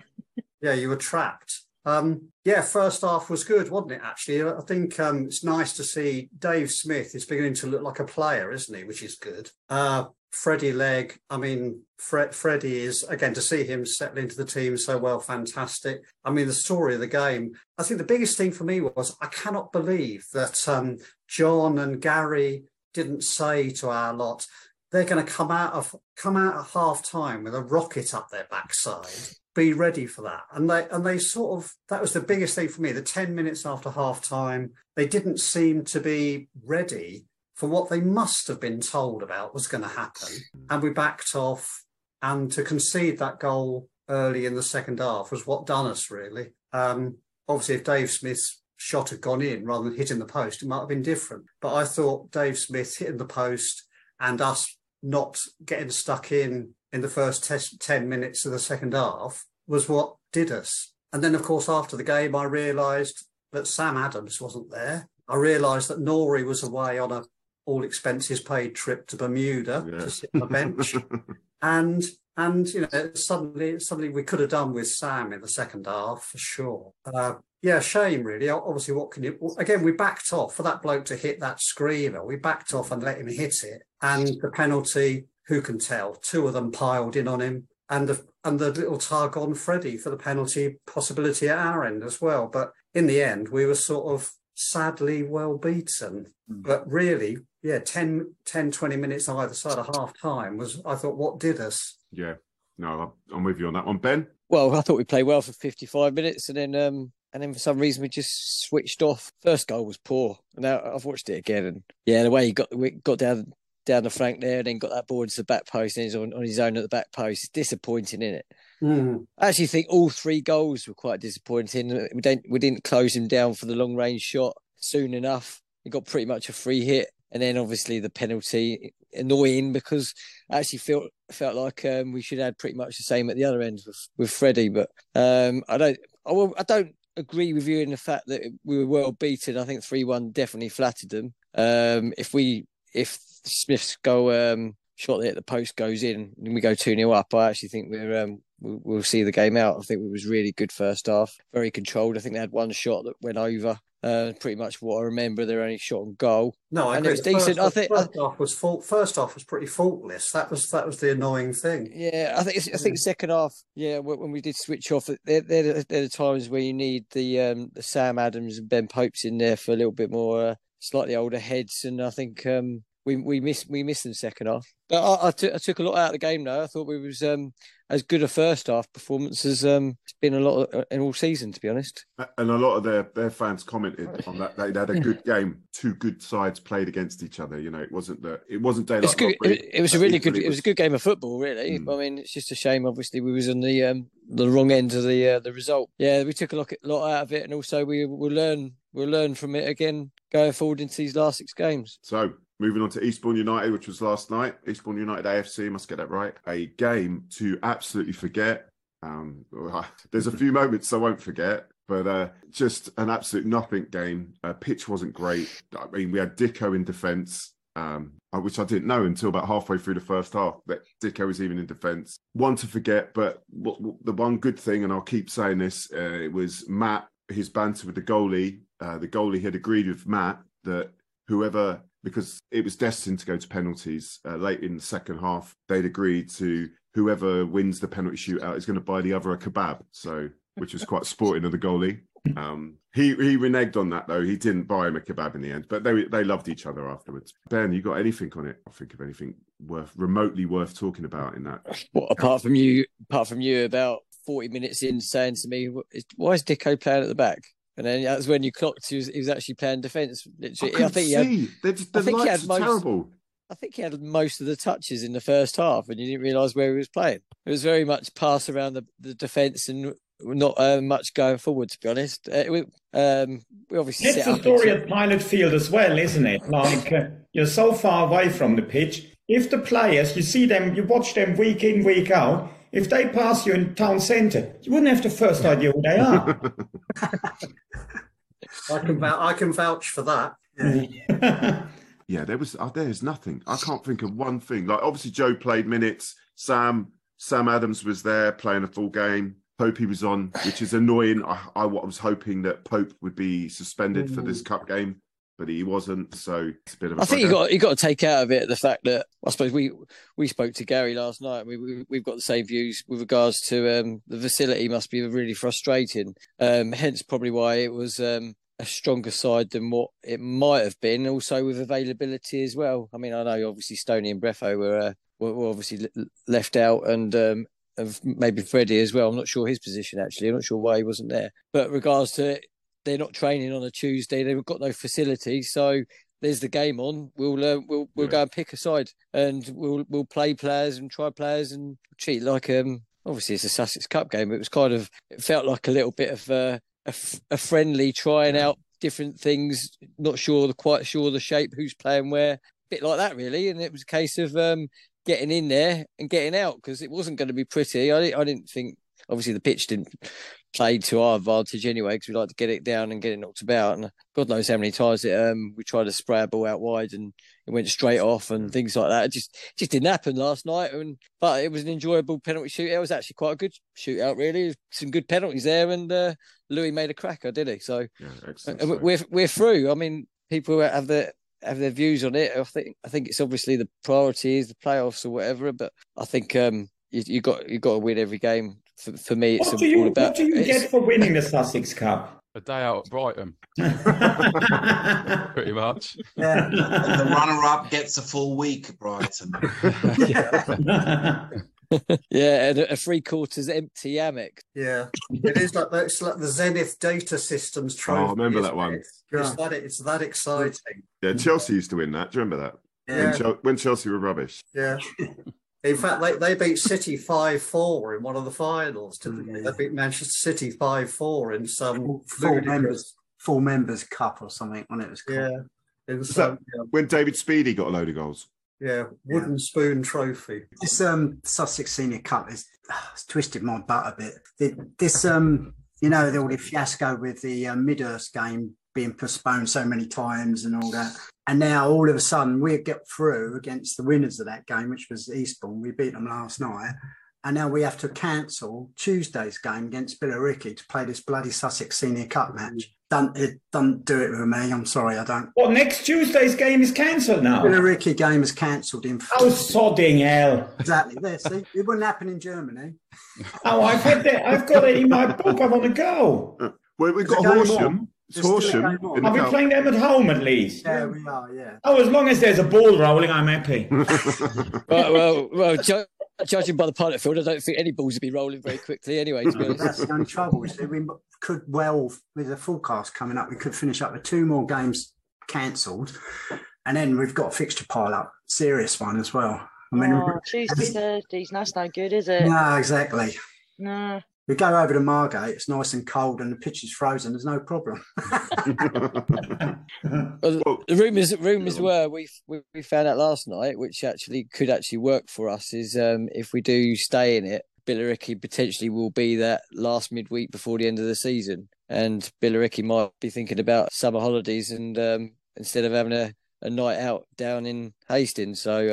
yeah, you were trapped. Um, yeah, first half was good, wasn't it? Actually, I think um, it's nice to see Dave Smith is beginning to look like a player, isn't he? Which is good. Uh, Freddie Legg, I mean, Fred, Freddie is again to see him settle into the team so well, fantastic. I mean, the story of the game. I think the biggest thing for me was I cannot believe that um, John and Gary didn't say to our lot they're going to come out of come out at half time with a rocket up their backside be ready for that. And they and they sort of that was the biggest thing for me the 10 minutes after half time they didn't seem to be ready for what they must have been told about was going to happen and we backed off and to concede that goal early in the second half was what done us really. Um obviously if dave smith's shot had gone in rather than hitting the post, it might have been different. But I thought Dave Smith hitting the post and us not getting stuck in in the first tes- 10 minutes of the second half was what did us. And then, of course, after the game, I realised that Sam Adams wasn't there. I realised that Nori was away on a all expenses paid trip to Bermuda Yeah. to sit on the bench. [laughs] and and you know suddenly suddenly we could have done with Sam in the second half for sure. Uh, Yeah, shame really. Obviously, what can you? Again, we backed off for that bloke to hit that screamer. We backed off and let him hit it, and the penalty. Who can tell? Two of them piled in on him, and the and the little tug on Freddie for the penalty possibility at our end as well. But in the end, we were sort of sadly well beaten. But really, yeah, 10, 10, 20 minutes either side of half time was. I thought, what did us? Yeah, no, I'm- I'm with you on that one, Ben. Well, I thought we played well for 55 minutes, and then um, and then for some reason we just switched off. First goal was poor. Now I've watched it again, and yeah, the way he got we got down down the flank there, and then got that ball into the back post, and he's on, on his own at the back post. It's disappointing, isn't it? Mm. I actually think all three goals were quite disappointing. We don't we didn't close him down for the long range shot soon enough. He got pretty much a free hit, and then obviously the penalty annoying because I actually felt felt like um, we should have pretty much the same at the other end with, with Freddie. But um, I don't I, will- I don't agree with you in the fact that we were well beaten. I think three one definitely flattered them. Um, if we if Smith's go um, there at the post goes in and we go two 0 up, I actually think we're um, we'll see the game out. I think it was really good first half, very controlled. I think they had one shot that went over. Uh, pretty much what I remember. Their only shot on goal. No, I and agree. it was decent. First, I think. first half was fault. First half was pretty faultless. That was that was the annoying thing. Yeah, I think I think second half. Yeah, when when we did switch off, they're, they're, the- they're the times where you need the um, the Sam Adams and Ben Popes in there for a little bit more uh, slightly older heads, and I think um, we we missed we missed them second half. But I, I, took, a lot out of the game though. I thought we was um, as good a first half performance as um, it's been a lot of, in all season, to be honest. And a lot of their, their fans commented on that. They had a good [laughs] game. Two good sides played against each other. You know, it wasn't that it wasn't daylight. Good. It, it was a really good. It was a good game of football, really. Mm. I mean, it's just a shame. Obviously, we was on the um, the wrong end of the uh, the result. Yeah, we took a lot, lot out of it, and also we will learn we'll learn from it again going forward into these last six games. So moving on to Eastbourne United, which was last night. Eastbourne United AFC, must get that right. A game to absolutely forget. Um, [laughs] there's a few moments I won't forget, but uh, just an absolute nothing game. Uh, pitch wasn't great. I mean, we had Dicko in defence. Um, uh, which I didn't know until about halfway through the first half that Dicko was even in defence. One to forget, but the one good thing, and I'll keep saying this, uh, it was Matt, his banter with the goalie. Uh, the goalie had agreed with Matt that whoever, because it was destined to go to penalties uh, late in the second half, they'd agreed to whoever wins the penalty shootout is going to buy the other a kebab. So, which was quite sporting of the goalie. Um, he he reneged on that though. He didn't buy him a kebab in the end, but they they loved each other afterwards. Ben, you got anything on it? I think of anything worth remotely worth talking about in that. What apart from you, apart from you, about forty minutes in, saying to me, "Why is Dicko playing at the back?" And then that's when you clocked he was, he was actually playing defence. I Literally, couldn't think he had. The, the I think he had most- terrible. I think he had most of the touches in the first half, and you didn't realise where he was playing. It was very much pass around the, the defence and not uh, much going forward. To be honest, uh, we, um, we obviously That's set the up. story at Pilot Field as well, isn't it? Like uh, you're so far away from the pitch. If the players, you see them, you watch them week in, week out. If they pass you in town centre, you wouldn't have the first idea who they are. I can vou- I can vouch for that. Yeah, there was uh, there's nothing. I can't think of one thing. Like obviously Joe played minutes. Sam Sam Adams was there playing a full game. Popey was on, which is annoying. I, I was hoping that Pope would be suspended for this cup game, but he wasn't. So it's a bit of a I think you got you got to take out of it the fact that I suppose we we spoke to Gary last night. We, we we've got the same views with regards to um, the facility must be really frustrating. Um, hence probably why it was um, a stronger side than what it might have been. Also with availability as well. I mean, I know obviously Stony and Breffo were uh, were, were obviously left out and. Um, of maybe Freddie as well. I'm not sure his position actually. I'm not sure why he wasn't there. But regards to they're not training on a Tuesday. They've got no facility, so there's the game on. We'll uh, we'll we'll go and pick a side, and we'll we'll play players and try players and cheat like um obviously it's a Sussex Cup game. But it was kind of it felt like a little bit of uh, a f- a friendly trying out different things. Not sure the quite sure the shape, who's playing where, bit like that really. And it was a case of um getting in there and getting out because it wasn't going to be pretty. I I didn't think. Obviously the pitch didn't play to our advantage anyway because we like to get it down and get it knocked about. And God knows how many times it, um, we tried to spray a ball out wide and it went straight off and things like that. It just just didn't happen last night. And but it was an enjoyable penalty shootout. It was actually quite a good shootout, really. Some good penalties there, and uh, Louis made a cracker, did he? So excellent and we're we're through. I mean, people have their have their views on it. I think I think it's obviously the priority is the playoffs or whatever. But I think um, you, you got you got to win every game. For, for me, it's What do you all about. what do you get for winning the Sussex Cup? A day out at Brighton. [laughs] Pretty much. And the runner-up gets a full week at Brighton. [laughs] yeah, and a, a three quarters empty hammock. Yeah, it is like that. It's like the Zenith Data Systems trophy. Oh, I remember that isn't one. it? It's that. It's that exciting. Yeah, Chelsea used to win that. Do you remember that? Yeah. When, Chel- when Chelsea were rubbish. Yeah. [laughs] In fact, they, they beat City five four in one of the finals. Didn't they? They beat Manchester City five four in some Full ludicrous- members, full members cup or something when it was called. Yeah, it was Was that some when David Speedie got a load of goals? yeah wooden spoon trophy. This um Sussex Senior Cup is it's twisted my butt a bit. The- This um you know the all the fiasco with the uh, Midhurst game being postponed so many times and all that, and now all of a sudden we get through against the winners of that game, which was Eastbourne. We beat them last night. And now we have to cancel Tuesday's game against Billericay to play this bloody Sussex Senior Cup match. Don't it don't do it with me. I'm sorry, I don't. Well, next Tuesday's game is cancelled now. Billericay game is cancelled in. Oh, sodding hell! Exactly. There, see, it wouldn't happen in Germany. Oh, I've had that. I've got it in my book. I want to go. Uh, well, we've got a game Horsham. On. It's There's still a Horsham. game on. in the Are we playing them at home at least? Yeah, we are. Yeah. Oh, as long as there's a ball rolling, I'm happy. [laughs] well, well, well ju- judging by the pilot field, I don't think any balls would be rolling very quickly anyway. To be honest. That's the only trouble. You see, we could well, with the forecast coming up, we could finish up with two more games cancelled, and then we've got a fixture pile up, serious one as well. I mean, oh, Tuesday, Thursdays, [laughs] that's no good, is it? no, exactly. No. We go over to Margate. It's nice and cold, and the pitch is frozen. There's no problem. [laughs] Well, the rumors rumors were we we we found out last night, which actually could actually work for us, is um, if we do stay in it, Billericay potentially will be that last midweek before the end of the season, and Billericay might be thinking about summer holidays and um, instead of having a, a night out down in Hastings, so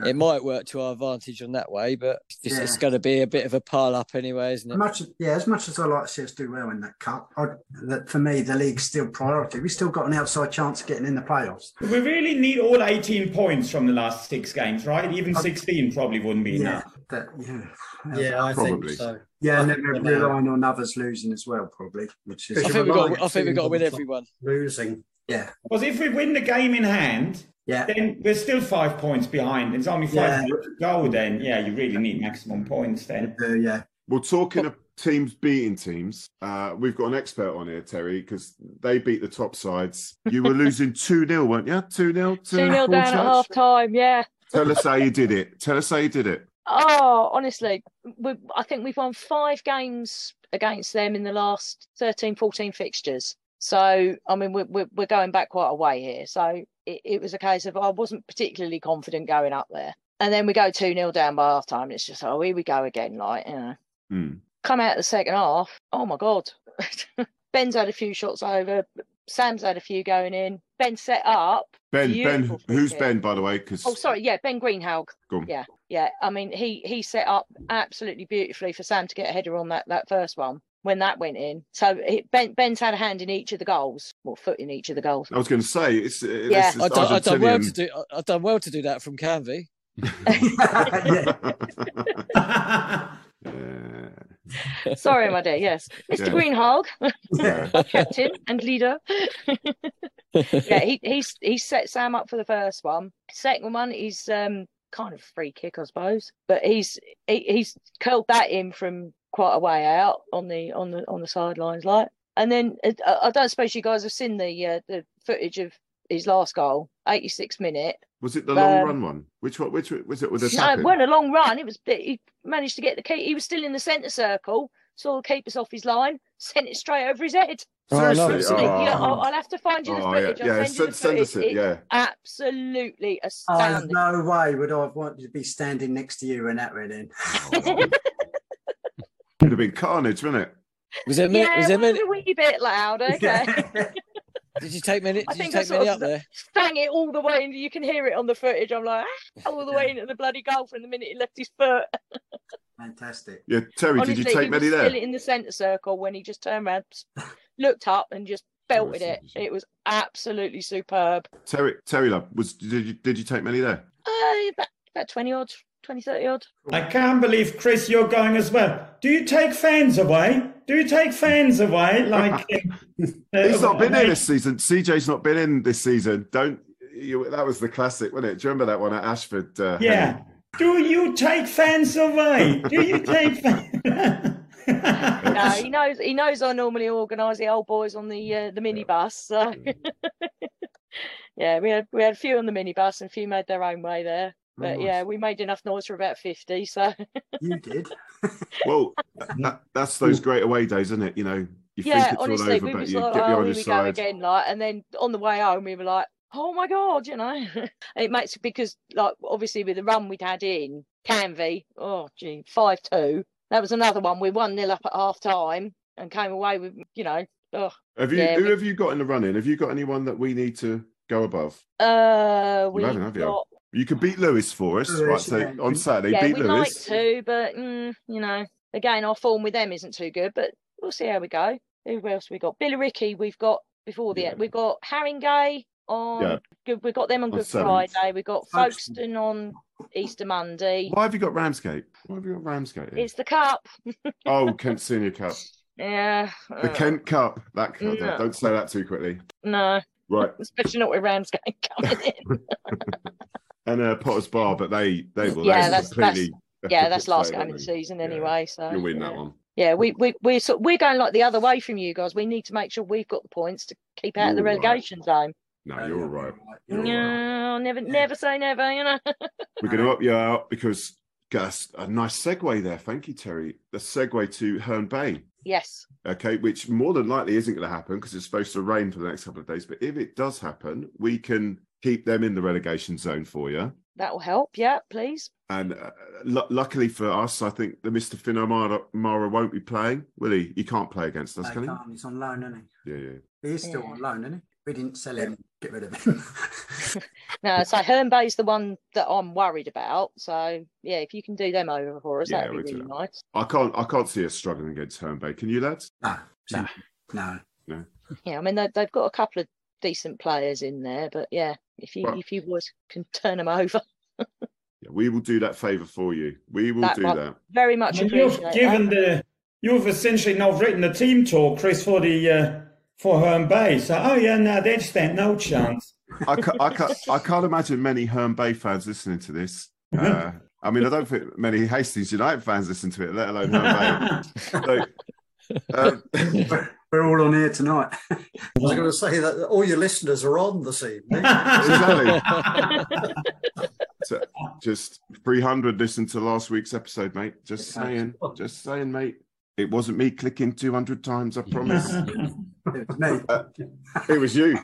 uh, it might work to our advantage on that way, but it's, it's going to be a bit of a pile up anyway, isn't it? much, yeah, as much as I like to see us do well in that cup, I, that for me the league's still priority. We've still got an outside chance of getting in the playoffs. We really need all 18 points from the last six games, right? Even 16 probably wouldn't be Yeah, enough. that, yeah, Yeah, I Probably. think so. yeah, I and think then we're relying on others losing as well, probably, which is I think we you're got I think we got to win everyone. Losing. Yeah, Because if we win the game in hand, yeah. then we're still five points behind. It's only five Yeah. points to go. Then, yeah, you really need maximum points. Then, Uh, yeah, Well, talking of teams beating teams, uh, we've got an expert on here, Terry, because they beat the top sides. You were losing [laughs] 2 0, weren't you? 2 0 2 0 down at half time, yeah. Tell us how you did it. Tell us how you did it. Oh, honestly, we, I think we've won five games against them in the last 13, 14 fixtures. So, I mean, we're, we're, going back quite a way here. So, it, it was a case of I wasn't particularly confident going up there. And then we go 2 0 down by half time. It's just, oh, here we go again. Like, you know, Hmm. come out the second half. Oh, my God. [laughs] Ben's had a few shots over. Sam's had a few going in. Ben set up. Ben, Ben, Beautiful who's. Ben, by the way? Because Oh, sorry. Yeah, Ben on. Yeah, yeah. I mean, he he set up absolutely beautifully for Sam to get a header on that that first one when that went in. So he, Ben Ben's had a hand in each of the goals, well, foot in each of the goals. I was going to say, it's, uh, Yeah. this is I done, I done well to do. I- I done well to do that from Canvey. Yeah. [laughs] [laughs] Sorry, my dear. Yes, Mr. [laughs] Yeah. Greenhalgh, our captain and leader. yeah, he he's he set Sam up for the first one. Second one, he's um kind of free kick, I suppose, but he's he, he's curled that in from quite a way out on the on the on the sidelines, like. And then uh, I I don't suppose you guys have seen the uh, the footage of his last goal, 86 minute. Was it the long Um, run one? Which one? Which was it? With the No, it wasn't a long run. It was he managed to get the key. He was still in the centre circle, saw the keepers off his line, sent it straight over his head. Oh, no. Seriously? Honestly, Oh. yeah, I'll, I'll have to find you the Oh, yeah, footage. I'll yeah, send you send- send us it, yeah. absolutely astounding. Oh, no way would I have wanted to be standing next to you when that went in. You'd have have been carnage, wouldn't it? Was it? Yeah, was it? well, a wee bit loud. [laughs] Okay. [laughs] Did you take many? I Did you think I take sort many of up there? sang it all the way, and you can hear it on the footage. I'm like, ah, all the way into the bloody goal from the minute he left his foot. [laughs] Fantastic. Yeah, Terry, Honestly, did you take he many was there? still in the centre circle when he just turned around, looked up, and just belted it. It was absolutely superb. Terry, Terry, love, was did you did you take many there? Uh, about, about 20 odd, 20, 30 odd. I can't believe, Chris, you're going as well. Do you take fans away? Do you take fans away? Like [laughs] uh, He's not been in this season. CJ's not been in this season. Don't you, that was the classic, wasn't it? Do you remember that one at Ashford? Uh, Yeah. Do you take fans away? Do you take [laughs] fans? no, he knows. He knows I normally organise the old boys on the uh, the minibus. So yeah, [laughs] we had we had a few on the minibus and a few made their own way there. But Nice. yeah, we made enough noise for about fifty. So You did. [laughs] Well, that, that's those great away days, isn't it? You know, you yeah, think it's honestly, all over, we but was you like, get oh, behind here your we go side. again, like, and then on the way home we were like, oh my god, you know, [laughs] it makes because like obviously with the run we'd had in Canvey, oh gee, five two. That was another one. We won nil up at half time and came away with you know, oh Have you? yeah, who we- have you got in the running? Have you got anyone that we need to go above? uh, we haven't, have you? got You could beat Lewes for us, right? So yeah. on Saturday, yeah, beat we'd like Lewes. to, but mm, you know, again, our form with them isn't too good. But we'll see how we go. Who else we got? Billericay. We've got before the end. we've got Haringey on. Yeah. Good. We've got them on On Good seventh. Friday. We've got Folkestone on Easter Monday. Why have you got Ramsgate? Why have you got Ramsgate? Here? It's the cup. [laughs] Oh, Kent Senior Cup, yeah. the uh, Kent Cup. That cup. No. Don't say that too quickly. No. Right, [laughs] Especially not with Ramsgate coming in. [laughs] and uh, Potter's Bar, but they they will. yeah, they that's that's yeah, that's last favourite, game of the season anyway. So You'll win yeah. that one. Yeah, we we we're sort we're going like the other way from you guys. We need to make sure we've got the points to keep out of the You're right. relegation zone. No, you're all right. No, never never say never. You know. [laughs] We're going to up you out because got a, a nice segue there. Thank you, Terry. The segue to Herne Bay. yes. Okay, which more than likely isn't going to happen because it's supposed to rain for the next couple of days. But if it does happen, we can keep them in the relegation zone for you. That will help. Yeah, please. And uh, lu luckily for us, I think the Mr. Finn O'Mara Mara won't be playing, will he? He can't play against us, They can he? can't. He's on loan, isn't he? Yeah, yeah. he? He is still Yeah. on loan, isn't he? We didn't sell him. Get rid of him. [laughs] No, so Herne Bay's the one that I'm worried about. So yeah, if you can do them over for us, Yeah, that'd be really that. nice. I can't. I can't see us struggling against Herne Bay. Can you, lads? No, no, no. No. Yeah, I mean they've got a couple of decent players in there, but yeah, if you Well- if you boys can turn them over, [laughs] Yeah, we will do that favour for you. We will that do that. very much And you've given that. the you've essentially now written the team talk, Chris, for the uh, for Herne Bay. So oh yeah, no, they stand no chance. I, ca- I, ca- I can't imagine many Herne Bay fans listening to this. [laughs] Uh, I mean, I don't think many Hastings United fans listen to it, let alone Herne Bay. [laughs] So, um, We're all on here tonight. [laughs] I was going to say that all your listeners are on this [laughs] evening. exactly. So, just 300 listen to last week's episode, mate. Just saying. Just saying, mate. It wasn't me clicking 200 times, I promise. [laughs] Me. Uh, it was you.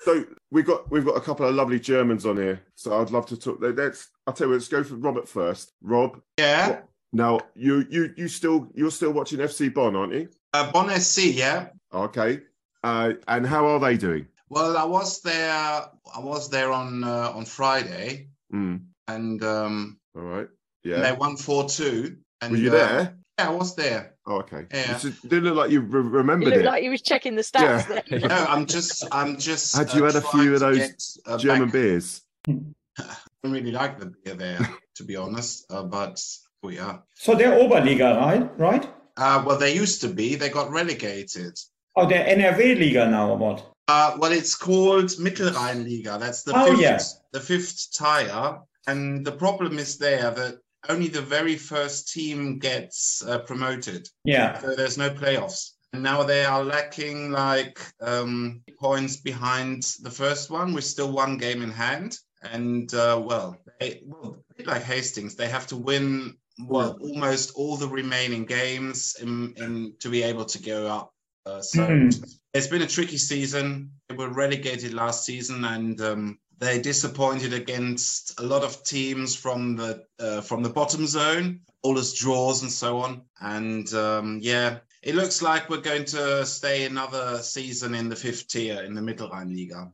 So we've got we've got a couple of lovely Germans on here. So I'd love to talk. Let's I'll tell you. Let's go for Robert first. Rob. Yeah. Now you you you still you're still watching FC Bonn, aren't you? Uh, Bon SC, yeah. Okay. Uh, and how are they doing? Well, I was there. I was there on uh, on Friday, Mm. and um, All right. they Yeah. won four two. And Were you uh, there? Yeah, I was there. Oh, okay. Yeah. It didn't look like you re- It remembered looked it. like he was checking the stats Yeah. [laughs] no, I'm just, I'm just. Had you uh, had a few of those get, uh, German back- beers? [laughs] I don't really like the beer there, to be honest. Uh, but we are. So they're Oberliga, right? Right? Uh, well, they used to be. They got relegated. Oh, they're NRW Liga now, or what? Uh, well, it's called Mittelrheinliga. That's the Oh, fifth, yeah. the fifth tier. And the problem is there that only the very first team gets uh, promoted. Yeah. So there's no playoffs. And now they are lacking like um, points behind the first one with still one game in hand. And uh, well, they, well, like Hastings, they have to win well almost all the remaining games in, in to be able to go up. Uh, so Mhm. it's been a tricky season. They were relegated last season, and um, they disappointed against a lot of teams from the uh, from the bottom zone, all as draws and so on. And um, yeah, it looks like we're going to stay another season in the fifth tier in the Mittelrhein Mittelrheinliga.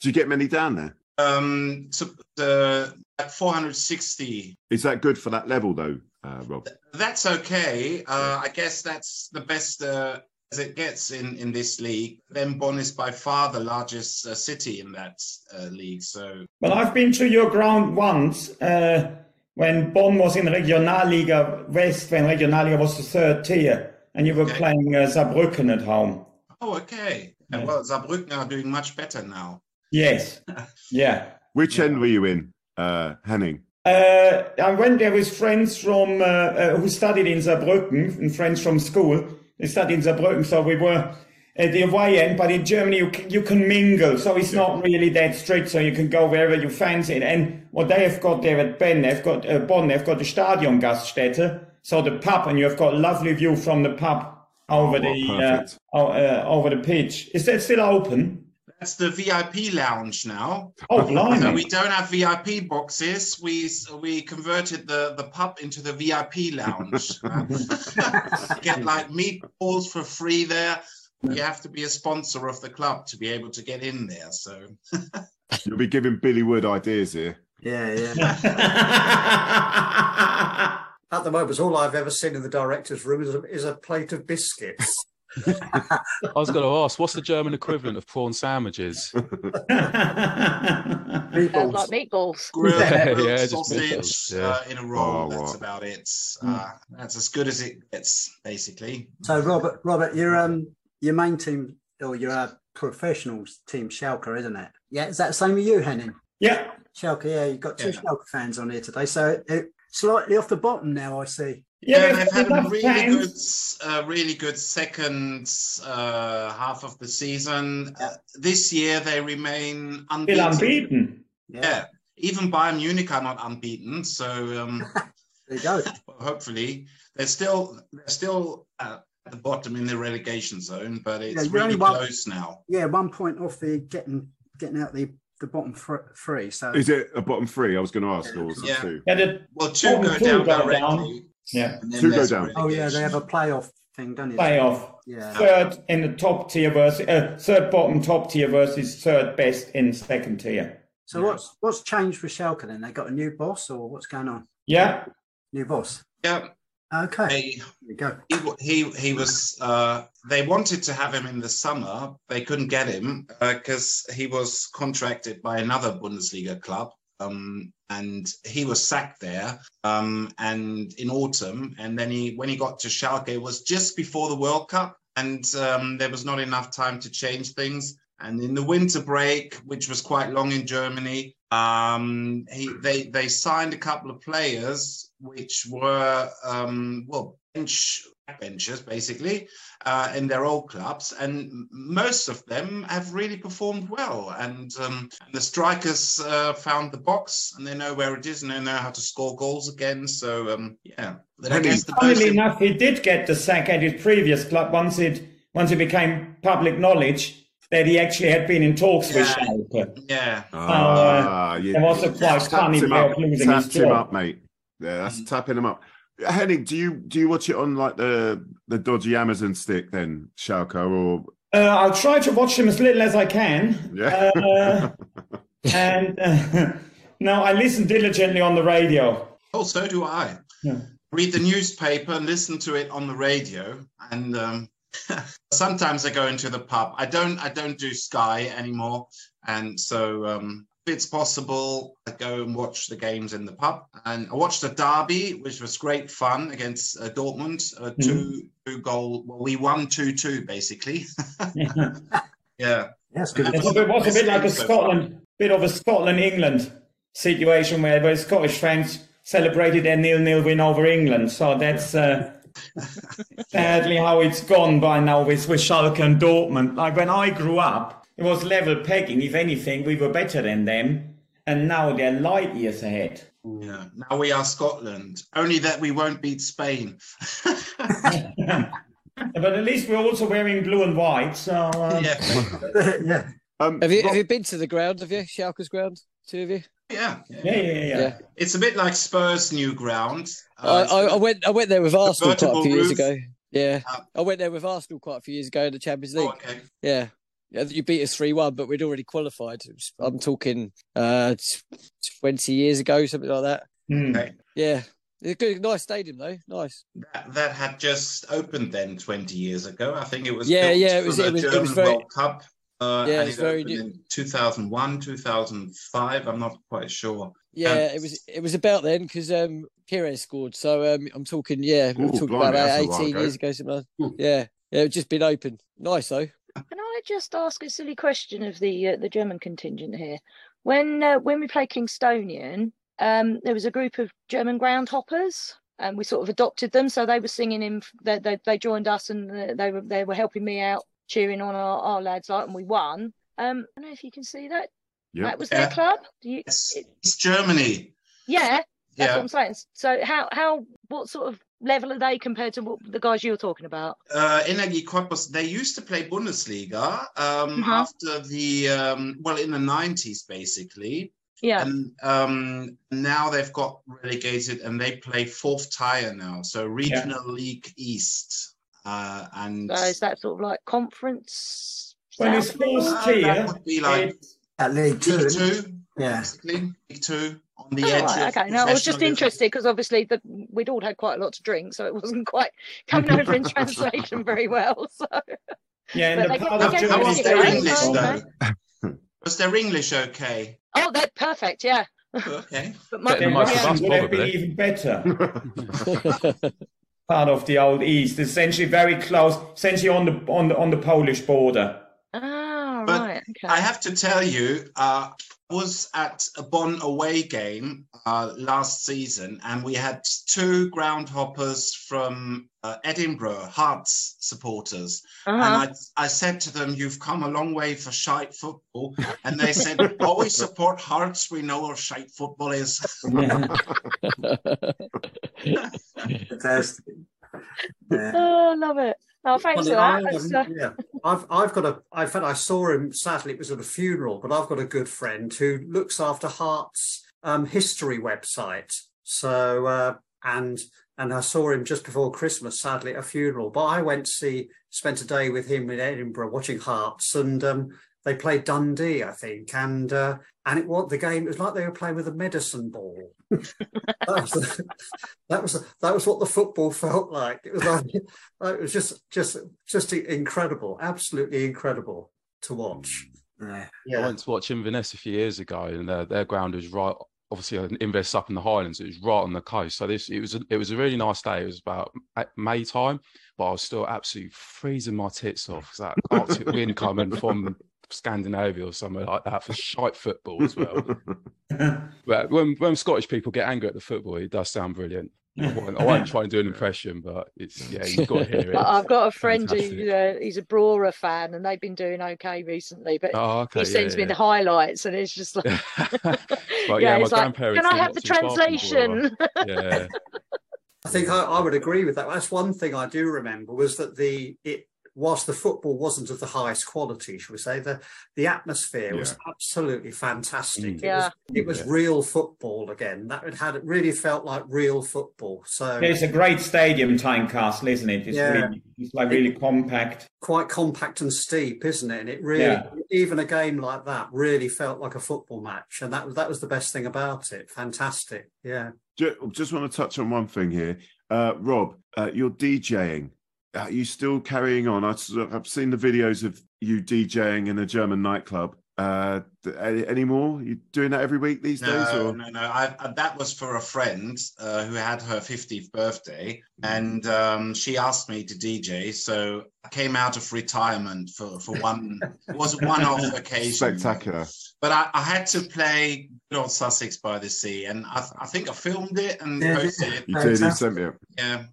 Do you get many down there? Um, so the like 460 Is that good for that level though, uh, Rob? That's okay. Uh, I guess that's the best uh, as it gets in, in this league. Then Bonn is by far the largest uh, city in that uh, league. So Well, I've been to your ground once uh, when Bonn was in Regionalliga West, when Regionalliga was the third tier, and you were playing uh, Saarbrücken at home. oh, okay. Uh, Well, Saarbrücken are doing much better now. Yes. [laughs] Yeah. Which end were you in, uh, Henning? Uh, I went there with friends from uh, uh, who studied in Saarbrücken, and friends from school. They studied in Saarbrücken, so we were at the away end. But in Germany, you can, you can mingle, so it's not really that strict. So you can go wherever you fancy it. And what they have got there at Ben, they've got uh, Bonn, they've got the Stadion Gaststätte, so the pub, and you have got a lovely view from the pub over Oh, the uh, uh, over the pitch. Is that still open? That's the VIP lounge now. Oh, blimey. So we don't have VIP boxes. We we converted the, the pub into the VIP lounge. [laughs] get like meatballs for free there. You have to be a sponsor of the club to be able to get in there. So [laughs] You'll be giving Billy Wood ideas here. Yeah, yeah. [laughs] At the moment, all I've ever seen in the director's room is a, is a plate of biscuits. [laughs] I was going to ask, what's the German equivalent of prawn sandwiches? [laughs] Sounds like meatballs. grilled, Yeah, grilled yeah, just sausage meatballs, yeah. uh, in a roll. Oh, that's what? about it. Uh, that's as good as it gets, basically. So, Robert, Robert, your um, your main team or your uh, professionals team, Schalke, isn't it? Yeah, is that the same with you, Henning? Yeah. Schalke, yeah, you've got two Yeah. Schalke fans on here today, so it, slightly off the bottom now. I see. Yeah, but they've had a really fans. good, uh, really good second uh, half of the season. Uh, this year they remain Still unbeaten. unbeaten. Yeah. even Bayern Munich are not unbeaten. So um, [laughs] There you go. [laughs] hopefully they're still they're still uh, at the bottom in the relegation zone, but it's you're really only one- close now. Yeah, one point off the getting getting out the the bottom three. So Is it a bottom three? I was going to ask. Or was it Yeah. two? Yeah, the Well, two bottom go two down go directly. down. Yeah. Two go down. Oh yeah, they have a playoff thing, don't you? playoff. Yeah. Third in the top tier versus uh, third bottom top tier versus third best in second tier. So what's what's changed for Schalke then? They got a new boss or what's going on? Yeah. New boss. Yeah, Okay. they There you go. he he he was uh they wanted to have him in the summer they couldn't get him because he was contracted by another bundesliga club um and he was sacked there um and in autumn. And then he when he got to schalke it was just before the world cup. And um there was not enough time to change things. And in the winter break which was quite long in germany um he they they signed a couple of players which were um well bench benchers basically uh, in their old clubs and most of them have really performed well and, um, the strikers uh, found the box and they know where it is and they know how to score goals again so um yeah but i guess the most Funnily enough, he did get the sack at his previous club once it once it became public knowledge that he actually had been in talks with Yeah. Schalke. yeah Ah, you- There was a quite tapped funny him way of losing his Tapped him up, mate. Yeah, that's tapping him up. Henning, do you do you watch it on like the the dodgy Amazon stick then, Schalke, or Uh, I'll try to watch him as little as I can. Yeah. Uh, and uh, no, I listen diligently on the radio. oh so do i Yeah. read the newspaper and listen to it on the radio and um [laughs] sometimes i go into the pub i don't i don't do sky anymore and so um if it's possible i go and watch the games in the pub and i watched the derby which was great fun against uh, dortmund uh, two two goal well we won 2-2 basically [laughs] yeah That's good. It's a bit, was a bit like a So. Scotland, bit of a Scotland England situation where, where Scottish fans celebrated their nil-nil win over England. So that's uh, [laughs] sadly how it's gone by now with, with Schalke and Dortmund. Like when I grew up, it was level pegging. If anything, we were better than them, and now they're light years ahead. yeah now we are scotland only that we won't beat spain [laughs] But at least we're also wearing blue and white. So uh, yeah [laughs] yeah. Um, Have you Rob- have you been to the ground? Have you Schalke's ground? Two of you? Yeah, Yeah, yeah, yeah. Yeah. It's a bit like Spurs' new ground. I, Uh, it's I, I went I went there with Arsenal quite a vertical few years ago. Yeah, Uh, I went there with Arsenal quite a few years ago in the Champions League. Oh, okay. Yeah, yeah. You beat us three one, but we'd already qualified. Was- I'm talking uh, twenty years ago, something like that. Hmm. Okay. Yeah, it's a good, nice stadium though. Nice. That, that had just opened then 20 years ago. I think it was Yeah, built yeah, it was- it was- it was very- World Cup. Uh, Yeah, and it's it very new. in 2001, 2005. I'm not quite sure. Yeah, Um, it was it was about then because um, Pires scored. So um, I'm talking yeah, I'm Ooh, talking blimey, about that's 18 ago. years ago, something. Like Yeah, yeah, it's just been open. Nice though. Can I just ask a silly question of the uh, the German contingent here? When uh, when we played Kingstonian, um, there was a group of German groundhoppers, and we sort of adopted them. So they were singing in. They they, they joined us, and uh, they were they were helping me out, cheering on our, our lads, like, and we won. Um, I don't know if you can see that. Yep. That was Yeah. their club. Do you? It's, it- it's Germany. yeah, that's Yeah. what I'm saying. So how how what sort of level are they compared to what the guys you were talking about? Uh, Energie Cottbus, they used to play Bundesliga um, Uh-huh. after the, um, well, in the 90s, basically. Yeah. And um, now they've got relegated and they play fourth tier now. So Regional League East. Uh, and So is that sort of like conference? Well, it's South? first Uh, tier. that would be like It's- At League Two. League? Two, Yeah. basically. League Two on the Oh, edge right, of okay. No, I was just professionalism. interested because obviously the, we'd all had quite a lot to drink, so it wasn't quite coming over in translation very well. So Yeah, in But the part of get How was their English, so- though? [laughs] Was their English okay? oh, they're perfect, yeah. Okay. [laughs] But my, Better than most of yeah, us, would have been even better. [laughs] part of the old East, essentially very close, essentially on the on the on the Polish border. Ah, But right, okay. I have to tell you, uh, I was at a Bonn away game uh, last season, and we had two groundhoppers from uh, Edinburgh, Hearts supporters. Uh-huh. And I, I said to them, You've come a long way for shite football. And they said, [laughs] Always support Hearts. We know what shite football is. [laughs] [laughs] Fantastic. Yeah. Oh, love it. Oh, thanks Funny, for that. Uh, yeah, I've I've got a. In fact, I saw him. Sadly, it was at a funeral, but I've got a good friend who looks after Heart's um, history website. So uh, and and I saw him just before Christmas. Sadly, at a funeral, but I went to see, spent a day with him in Edinburgh watching Hearts, and um, they played Dundee, I think, and uh, and it was the game. It was like they were playing with a medicine ball. that was [laughs] that was that was what the football felt like. It was like it was just just just incredible, absolutely incredible to watch. Yeah. I went to watch Inverness a few years ago, and their, their ground was right. Obviously, uh, Inverness up in the Highlands. It was right on the coast. So this it was a, it was a really nice day. It was about May time, but I was still absolutely freezing my tits off. 'cause that [laughs] Arctic wind coming from Scandinavia or somewhere like that for [laughs] shite football as well. [laughs] but when when Scottish people get angry at the football, it does sound brilliant. I won't, I won't try and do an impression, but it's yeah, you've got to hear it. I- [laughs] I've got a friend Fantastic. who uh, he's a Brora fan, and they've been doing okay recently. But Oh, okay, he sends yeah, me yeah. the highlights, and it's just like, Well, yeah, my it's like, grandparents can I have the too far from translation? Yeah. I think I, I would agree with that. That's one thing I do remember was that the it whilst the football wasn't of the highest quality, should we say, the the atmosphere was absolutely fantastic. It Yeah. was, it was Yeah. real football again. That it had it really felt like real football. So It's a great stadium, Tynecastle, isn't it? It's Yeah. really, it's like really compact. quite compact and steep, isn't it? And it really, Yeah. even a game like that, really felt like a football match, and that was that was the best thing about it. Fantastic, yeah. Just want to touch on one thing here. Uh, Rob, uh, you're DJing. Are you still carrying on? I sort of- I've seen the videos of you DJing in a German nightclub. Uh, th- any, any more? You doing that every week these days? No, Or no, no. I, I, that was for a friend uh, who had her 50th birthday, and um, she asked me to DJ. So I came out of retirement for, for one. [laughs] was one-off occasion. spectacular. But I, I had to play Good Old Sussex by the Sea, and I, I think I filmed it and Yeah, posted it. You did. You sent me it. Yeah.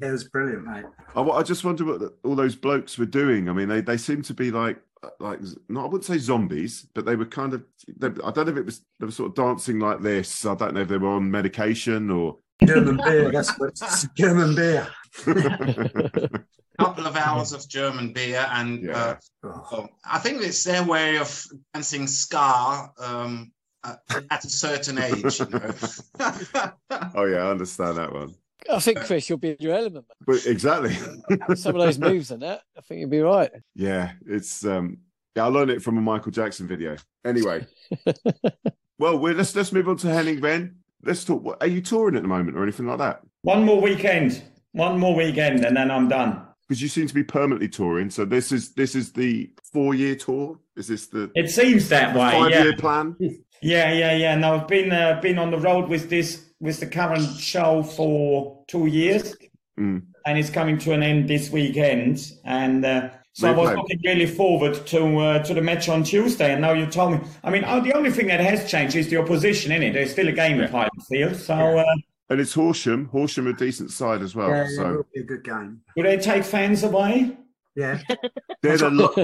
It was brilliant, mate. I, I just wonder what the, all those blokes were doing. I mean, they, they seem to be like like no, I wouldn't say zombies, but they were kind of. They, I don't know if it was they were sort of dancing like this. I don't know if they were on medication or. [laughs] German beer, that's what it's [laughs] German beer. [laughs] couple of hours of German beer, and uh, oh, I think it's their way of dancing ska um, at, at a certain age. You know? Oh yeah, I understand that one. I think Chris, you'll be in your element. But exactly. [laughs] Some of those [laughs] moves and that, I think you'll be right. Yeah, it's um yeah, I learned it from a Michael Jackson video. Anyway. [laughs] well, we're, let's let's move on to Henning Ben. Let's talk. what- Are you touring at the moment or anything like that? One more weekend. One more weekend, and then I'm done. Because you seem to be permanently touring. So this is this is the four year tour. Is this the It seems that way. five yeah. year plan? Yeah, yeah, yeah. No, I've been uh, been on the road with this with the current show for two years, Mm. and it's coming to an end this weekend. And uh, so Where I was you looking really forward to uh, to the match on Tuesday. And now you told me. I mean, oh, the only thing that has changed is the opposition. In it, there's still a game at Highfield. So uh, And it's Horsham. Horsham a decent side as well. yeah, yeah, so it will be a good game. will they take fans away? Yeah, [laughs] they're the lo-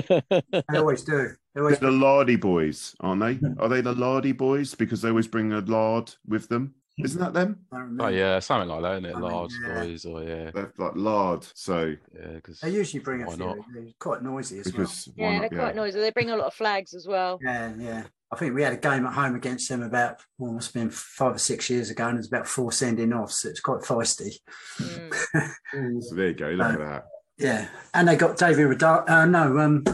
they always do. They they're always the lardy boys, aren't they? Are they the lardy boys because they always bring a lard with them? Isn't that them? Oh yeah, something like that, isn't it? I mean, Large yeah. boys, or yeah, They're like lard. So yeah, because They usually bring a few. not? They're quite noisy as because why Yeah, not? they're quite noisy. They bring a lot of flags as well. well. Yeah, yeah. I think we had a game at home against them about well, must have been five or six years ago, and it was about four sending off, so it's quite feisty. So [laughs] there you go. Look at that. Yeah, and they got David Radar. Uh, no, um,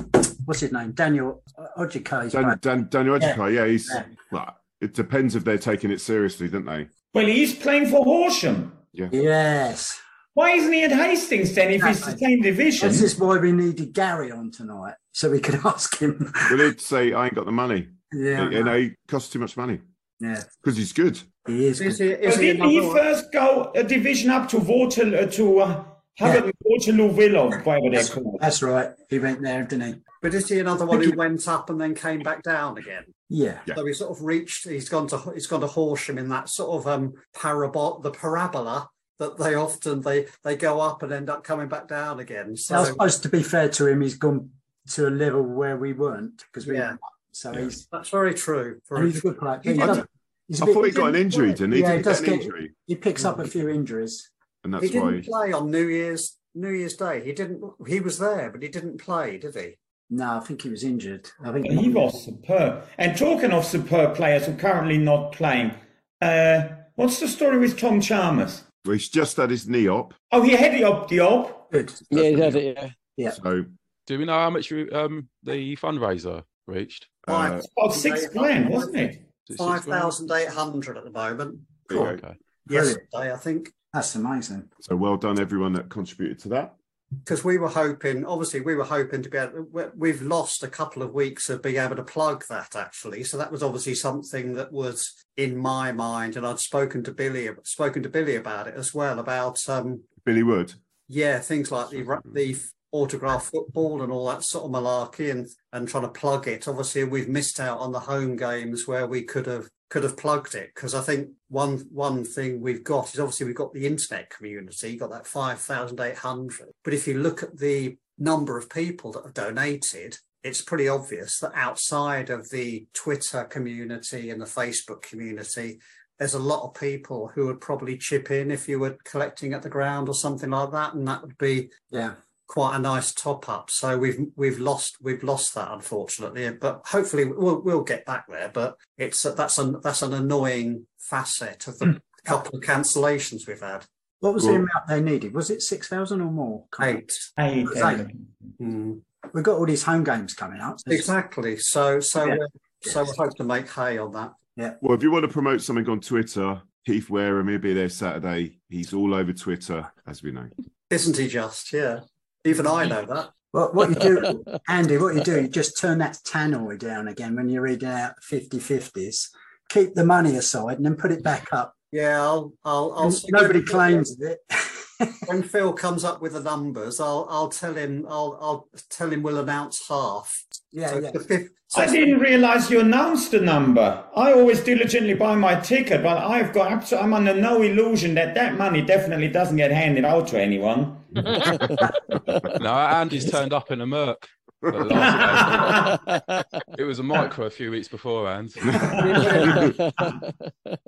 what's his name? Daniel Ojika. Dan. Dan, Daniel Yeah. Yeah, he's Yeah. well, it depends if they're taking it seriously, don't they? Well, he's playing for Horsham. Yeah. Yes. Why isn't he at Hastings then? If it's the same division. This is why we needed Gary on tonight, so we could [laughs] ask him. Well, he'd say, I ain't got the money. Yeah, You know, he costs too much money Yeah, because he's good. he is. Is good. he, is But he didn't he another- first go a division up to Waterloo, uh, to uh, Haverton, Waterloo Willow, whatever they're called? That's right. He went there, didn't he? But is he another one who went up and then came back down again? Yeah. Yeah. So he sort of reached. He's gone to. He's gone to Horsham in that sort of um parabol, the parabola that they often they they go up and end up coming back down again. I So suppose to be fair to him, he's gone to a level where we weren't because we. Yeah. So Yeah. he's that's very true. and Very he's a good player. He He, did- does- he's a I bit- thought he got an injury, didn't he? Yeah, he Didn't does get an get- injury, he picks up a few injuries. and that's why He that's didn't why. play on New Year's New Year's Day. He didn't. He was there, but he didn't play, did he? No, I think he was injured. I think He was superb. And talking of superb players who are currently not playing, uh, what's the story with Tom Chalmers? Well, he's just had his knee op. Oh, he had the op, the op. Good. Yeah, he had it, yeah. Yeah. So do we know how much um the fundraiser reached? uh, About six grand, wasn't it six Five grand? thousand eight hundred at the moment. there you go. okay. Yesterday, I think. That's amazing. so well done, everyone that contributed to that. Because we were hoping obviously we were hoping to be able we- we've lost a couple of weeks of being able to plug that actually. So that was obviously something that was in my mind and i'd spoken to billy spoken to billy about it as well about um Billy Wood. yeah things like the the autograph football and all that sort of malarkey and and trying to plug it. Obviously we've missed out on the home games where we could have could have plugged it because I think one one thing we've got is obviously we've got the internet community, got that five thousand eight hundred. But if you look at the number of people that have donated, it's pretty obvious that outside of the Twitter community and the Facebook community, there's a lot of people who would probably chip in if you were collecting at the ground or something like that, and that would be Yeah. Quite a nice top up. So we've we've lost we've lost that unfortunately, but hopefully we'll we'll get back there. But it's that's an that's an annoying facet of the couple of cancellations we've had. What was Well- the amount they needed? Was it six thousand or more? Eight. Eight. Was eight. Mm. We've got all these home games coming up. Exactly. So so Yeah. we're, so we hope to make hay on that. Yeah. Well, if you want to promote something on Twitter, Keith Wareham, he'll be there Saturday. He's all over Twitter, as we know. Isn't he just? Yeah. Even I know that. What, what you do, [laughs] Andy, what you do, you just turn that tannoy down again when you're reading out 50 50s, keep the money aside and then put it back up. Yeah, I'll I'll, I'll Nobody claims it. [laughs] when Phil comes up with the numbers, I'll I'll tell him I'll I'll tell him we'll announce half. Yeah, So yeah. the fifth, I didn't realise you announced the number. I always diligently buy my ticket, but I've got abso- I'm under no illusion that that money definitely doesn't get handed out to anyone. [laughs] No, Andy's turned up in a Merc. It was a micro a few weeks beforehand. [laughs]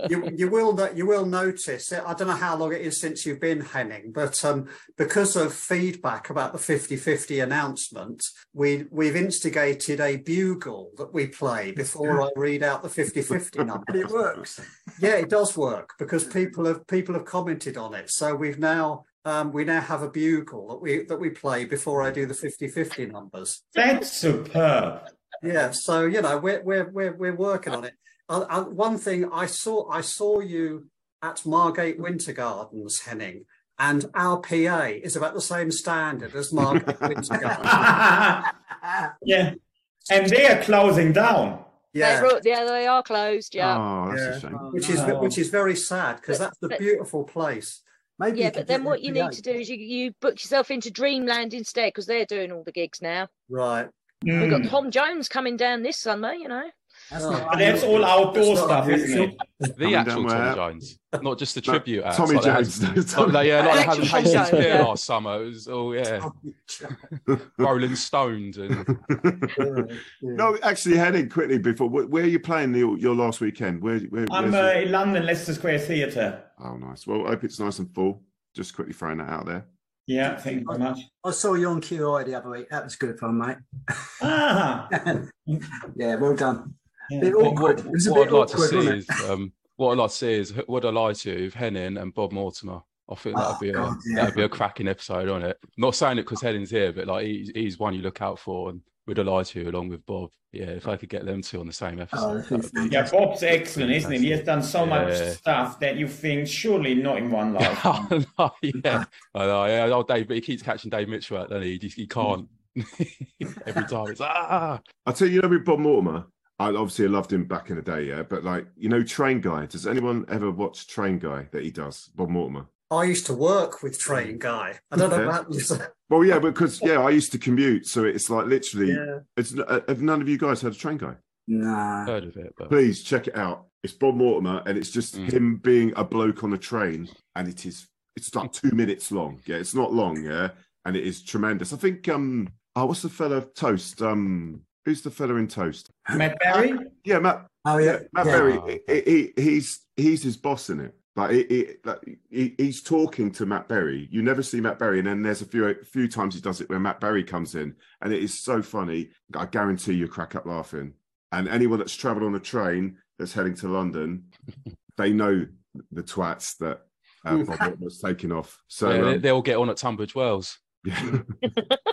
you, you will no- you will notice. I don't know how long it is since you've been Henning, but um, because of feedback about the 50-50 announcement, we we've instigated a bugle that we play before I read out the 50-50 number. It works. Yeah, it does work because people have people have commented on it. So we've now um, we now have a bugle that we that we play before I do the 50-50 numbers. That's superb. Yeah, so you know we're we're we're we're working on it. Uh, uh, one thing I saw I saw you at Margate Winter Gardens, Henning, and our PA is about the same standard as Margate [laughs] Winter Gardens. [laughs] Yeah. And they are closing down. Yeah. They're, yeah, they are closed. Yeah. Oh, Yeah, which is which is very sad because that's the but- beautiful place. Maybe yeah, but then what you need to do is you, you book yourself into Dreamland instead because they're doing all the gigs now. Right. We've Mm. got Tom Jones coming down this summer, you know. Oh. But that's all outdoor stuff, isn't it? The Coming actual down Tom where? Jones, not just the No, tribute act. Tommy like they had- Jones. like Tommy- they- yeah, like they had Actual in Tom Hastings Pier yeah. last summer. It was all yeah, Rolling Stoned and no, actually, Henning, quickly before, where are you playing the, your last weekend? Where, where, I'm where's uh, in London, Leicester Square Theatre. Oh, nice. Well, I hope it's nice and full. Just quickly throwing that out there. Yeah, thank you very much. I saw you on QI the other week. That was good fun, mate. Ah, [laughs] yeah, well done. Yeah. What, what, It was a what I'd like to see is um, what I'd like to see is would I lie to you if Henning and Bob Mortimer. I think that'd Oh, be a God, yeah. that'd be a cracking episode on it. Not saying it because Henning's here, but like he's, he's one you look out for, and would I lie to you along with Bob. Yeah, if I could get them two on the same episode. that'd be yeah, Bob's excellent, isn't he? He has done so much stuff that you think surely not in one life. [laughs] I know, yeah, I know. Yeah, old Dave, but he keeps catching Dave Mitchell out, doesn't he? He, just, he can't. [laughs] Every time it's ah. I'll tell you, you know, with Bob Mortimer, I obviously loved him back in the day, yeah. But like, you know, Train Guy. Does anyone ever watch Train Guy that he does, Bob Mortimer? I used to work with Train Guy. I don't know Yeah. about you. Well, yeah, because yeah, I used to commute, so it's like literally. Yeah. It's uh, have none of you guys heard of Train Guy? Nah. Heard of it, but Please check it out. It's Bob Mortimer, and it's just Mm. him being a bloke on a train, and it is it's like two minutes long. Yeah, it's not long, yeah, and it is tremendous. I think um, oh, what's the fella Toast? Um, who's the fella in Toast? Matt Berry? Yeah, Matt. Oh yeah, Matt yeah. Berry. He, he, he's he's his boss in it. Like, he, he, like he, he's talking to Matt Berry. You never see Matt Berry, and then there's a few a few times he does it where Matt Berry comes in, and it is so funny. I guarantee you crack up laughing. And anyone that's travelled on a train that's heading to London, [laughs] they know the twats that uh, Bob was taking off. So yeah, they, um, they all get on at Tunbridge Wells. [laughs] [laughs] yeah.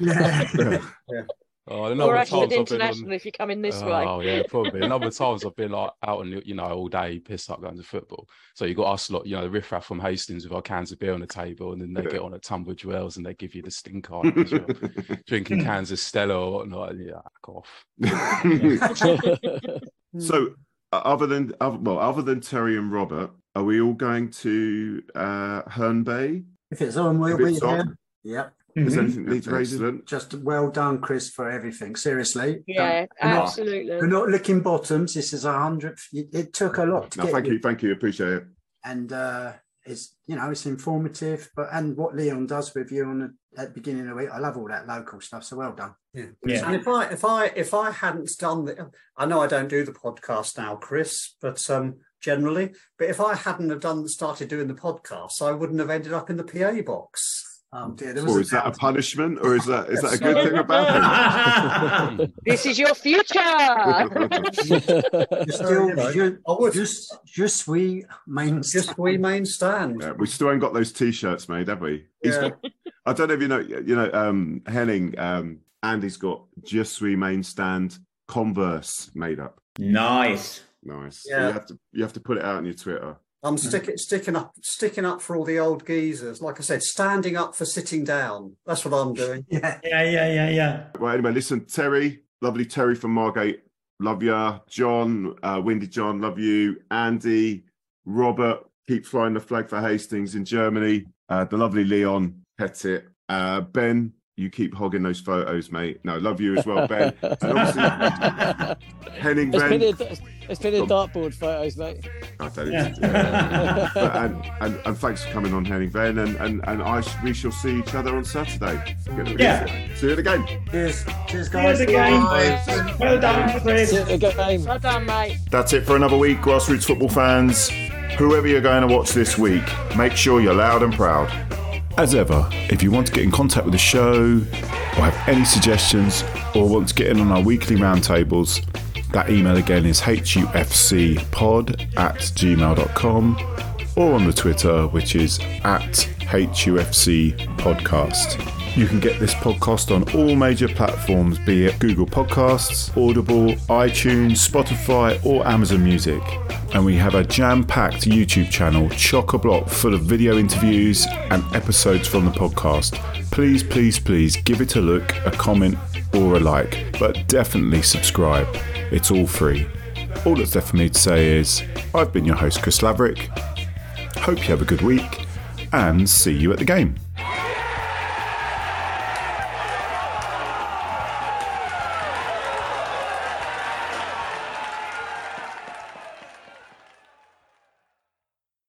Yeah. Yeah. Oh, the Or number of Ashford times I've been International on. if you're coming this way. Oh yeah, probably. A number of times I've been like out and you know all day pissed up going to football. So you got us lot, you know, the riffraff from Hastings with our cans of beer on the table, and then they Yeah. get on at Tunbridge Wells and they give you the stink eye as you're [laughs] drinking cans of Stella or whatnot. And yeah, back off. [laughs] [laughs] so, uh, other than other, well, other than Terry and Robert, are we all going to uh, Herne Bay? If it's on, we'll If be there. Yep. Is anything needs raising? Excellent. Just well done, Chris, for everything. Seriously. Yeah, We're not- absolutely. We're not licking bottoms. This is a hundredth. It took a lot to No, get thank you. you, thank you, appreciate it. and uh, it's you know it's informative. But and what Leon does with you on the, at the beginning of the week, I love all that local stuff. So well done. Yeah. Yeah. And if I if I if I hadn't done the, I know I don't do the podcast now, Chris, but um, generally, but if I hadn't have done started doing the podcast, I wouldn't have ended up in the PA box. Oh dear, there was Or a is that a punishment, or is that is that a good thing about it? [laughs] This is your future. [laughs] You're still you know, I would. just just we main Just we main stand. Yeah, we still ain't got those t-shirts made, have we? He's Yeah. got, I don't know if you know, you know, um, Henning, um, Andy's got just we main stand Converse made up. nice. Nice. So Yeah. you have to you have to put it out on your Twitter. I'm sticking sticking up sticking up for all the old geezers. Like I said, standing up for sitting down. That's what I'm doing. [laughs] Yeah. Yeah, yeah, yeah, yeah. Well, anyway, listen, Terry, lovely Terry from Margate, love ya. John, uh, Windy John, love you. Andy, Robert, keep flying the flag for Hastings in Germany. Uh, the lovely Leon Pettit, uh, Ben. You keep hogging those photos, mate. No, love you as well, Ben. [laughs] And obviously, Henning It's Ben. been a- There's plenty of dartboard photos, mate. I tell you. Yeah. [laughs] But- and, and, and thanks for coming on, Henning Wehn. And, and, and I sh- we shall see each other on Saturday. Yeah. See you at the game. Cheers. Cheers, Here's the game. Well done, Chris. See you again. Well done, mate. That's it for another week, grassroots football fans. Whoever you're going to watch this week, make sure you're loud and proud. As ever, if you want to get in contact with the show, or have any suggestions, or want to get in on our weekly roundtables, that email again is hufcpod at gmail.com or on the Twitter, which is at HUFC Podcast. You can get this podcast on all major platforms, be it Google Podcasts, Audible, iTunes, Spotify, or Amazon Music. And we have a jam packed YouTube channel, chock a block, full of video interviews and episodes from the podcast. Please, please, please give it a look, a comment, or a like, but definitely subscribe. It's all free. All that's left for me to say is I've been your host, Chris Laverick. Hope you have a good week and see you at the game.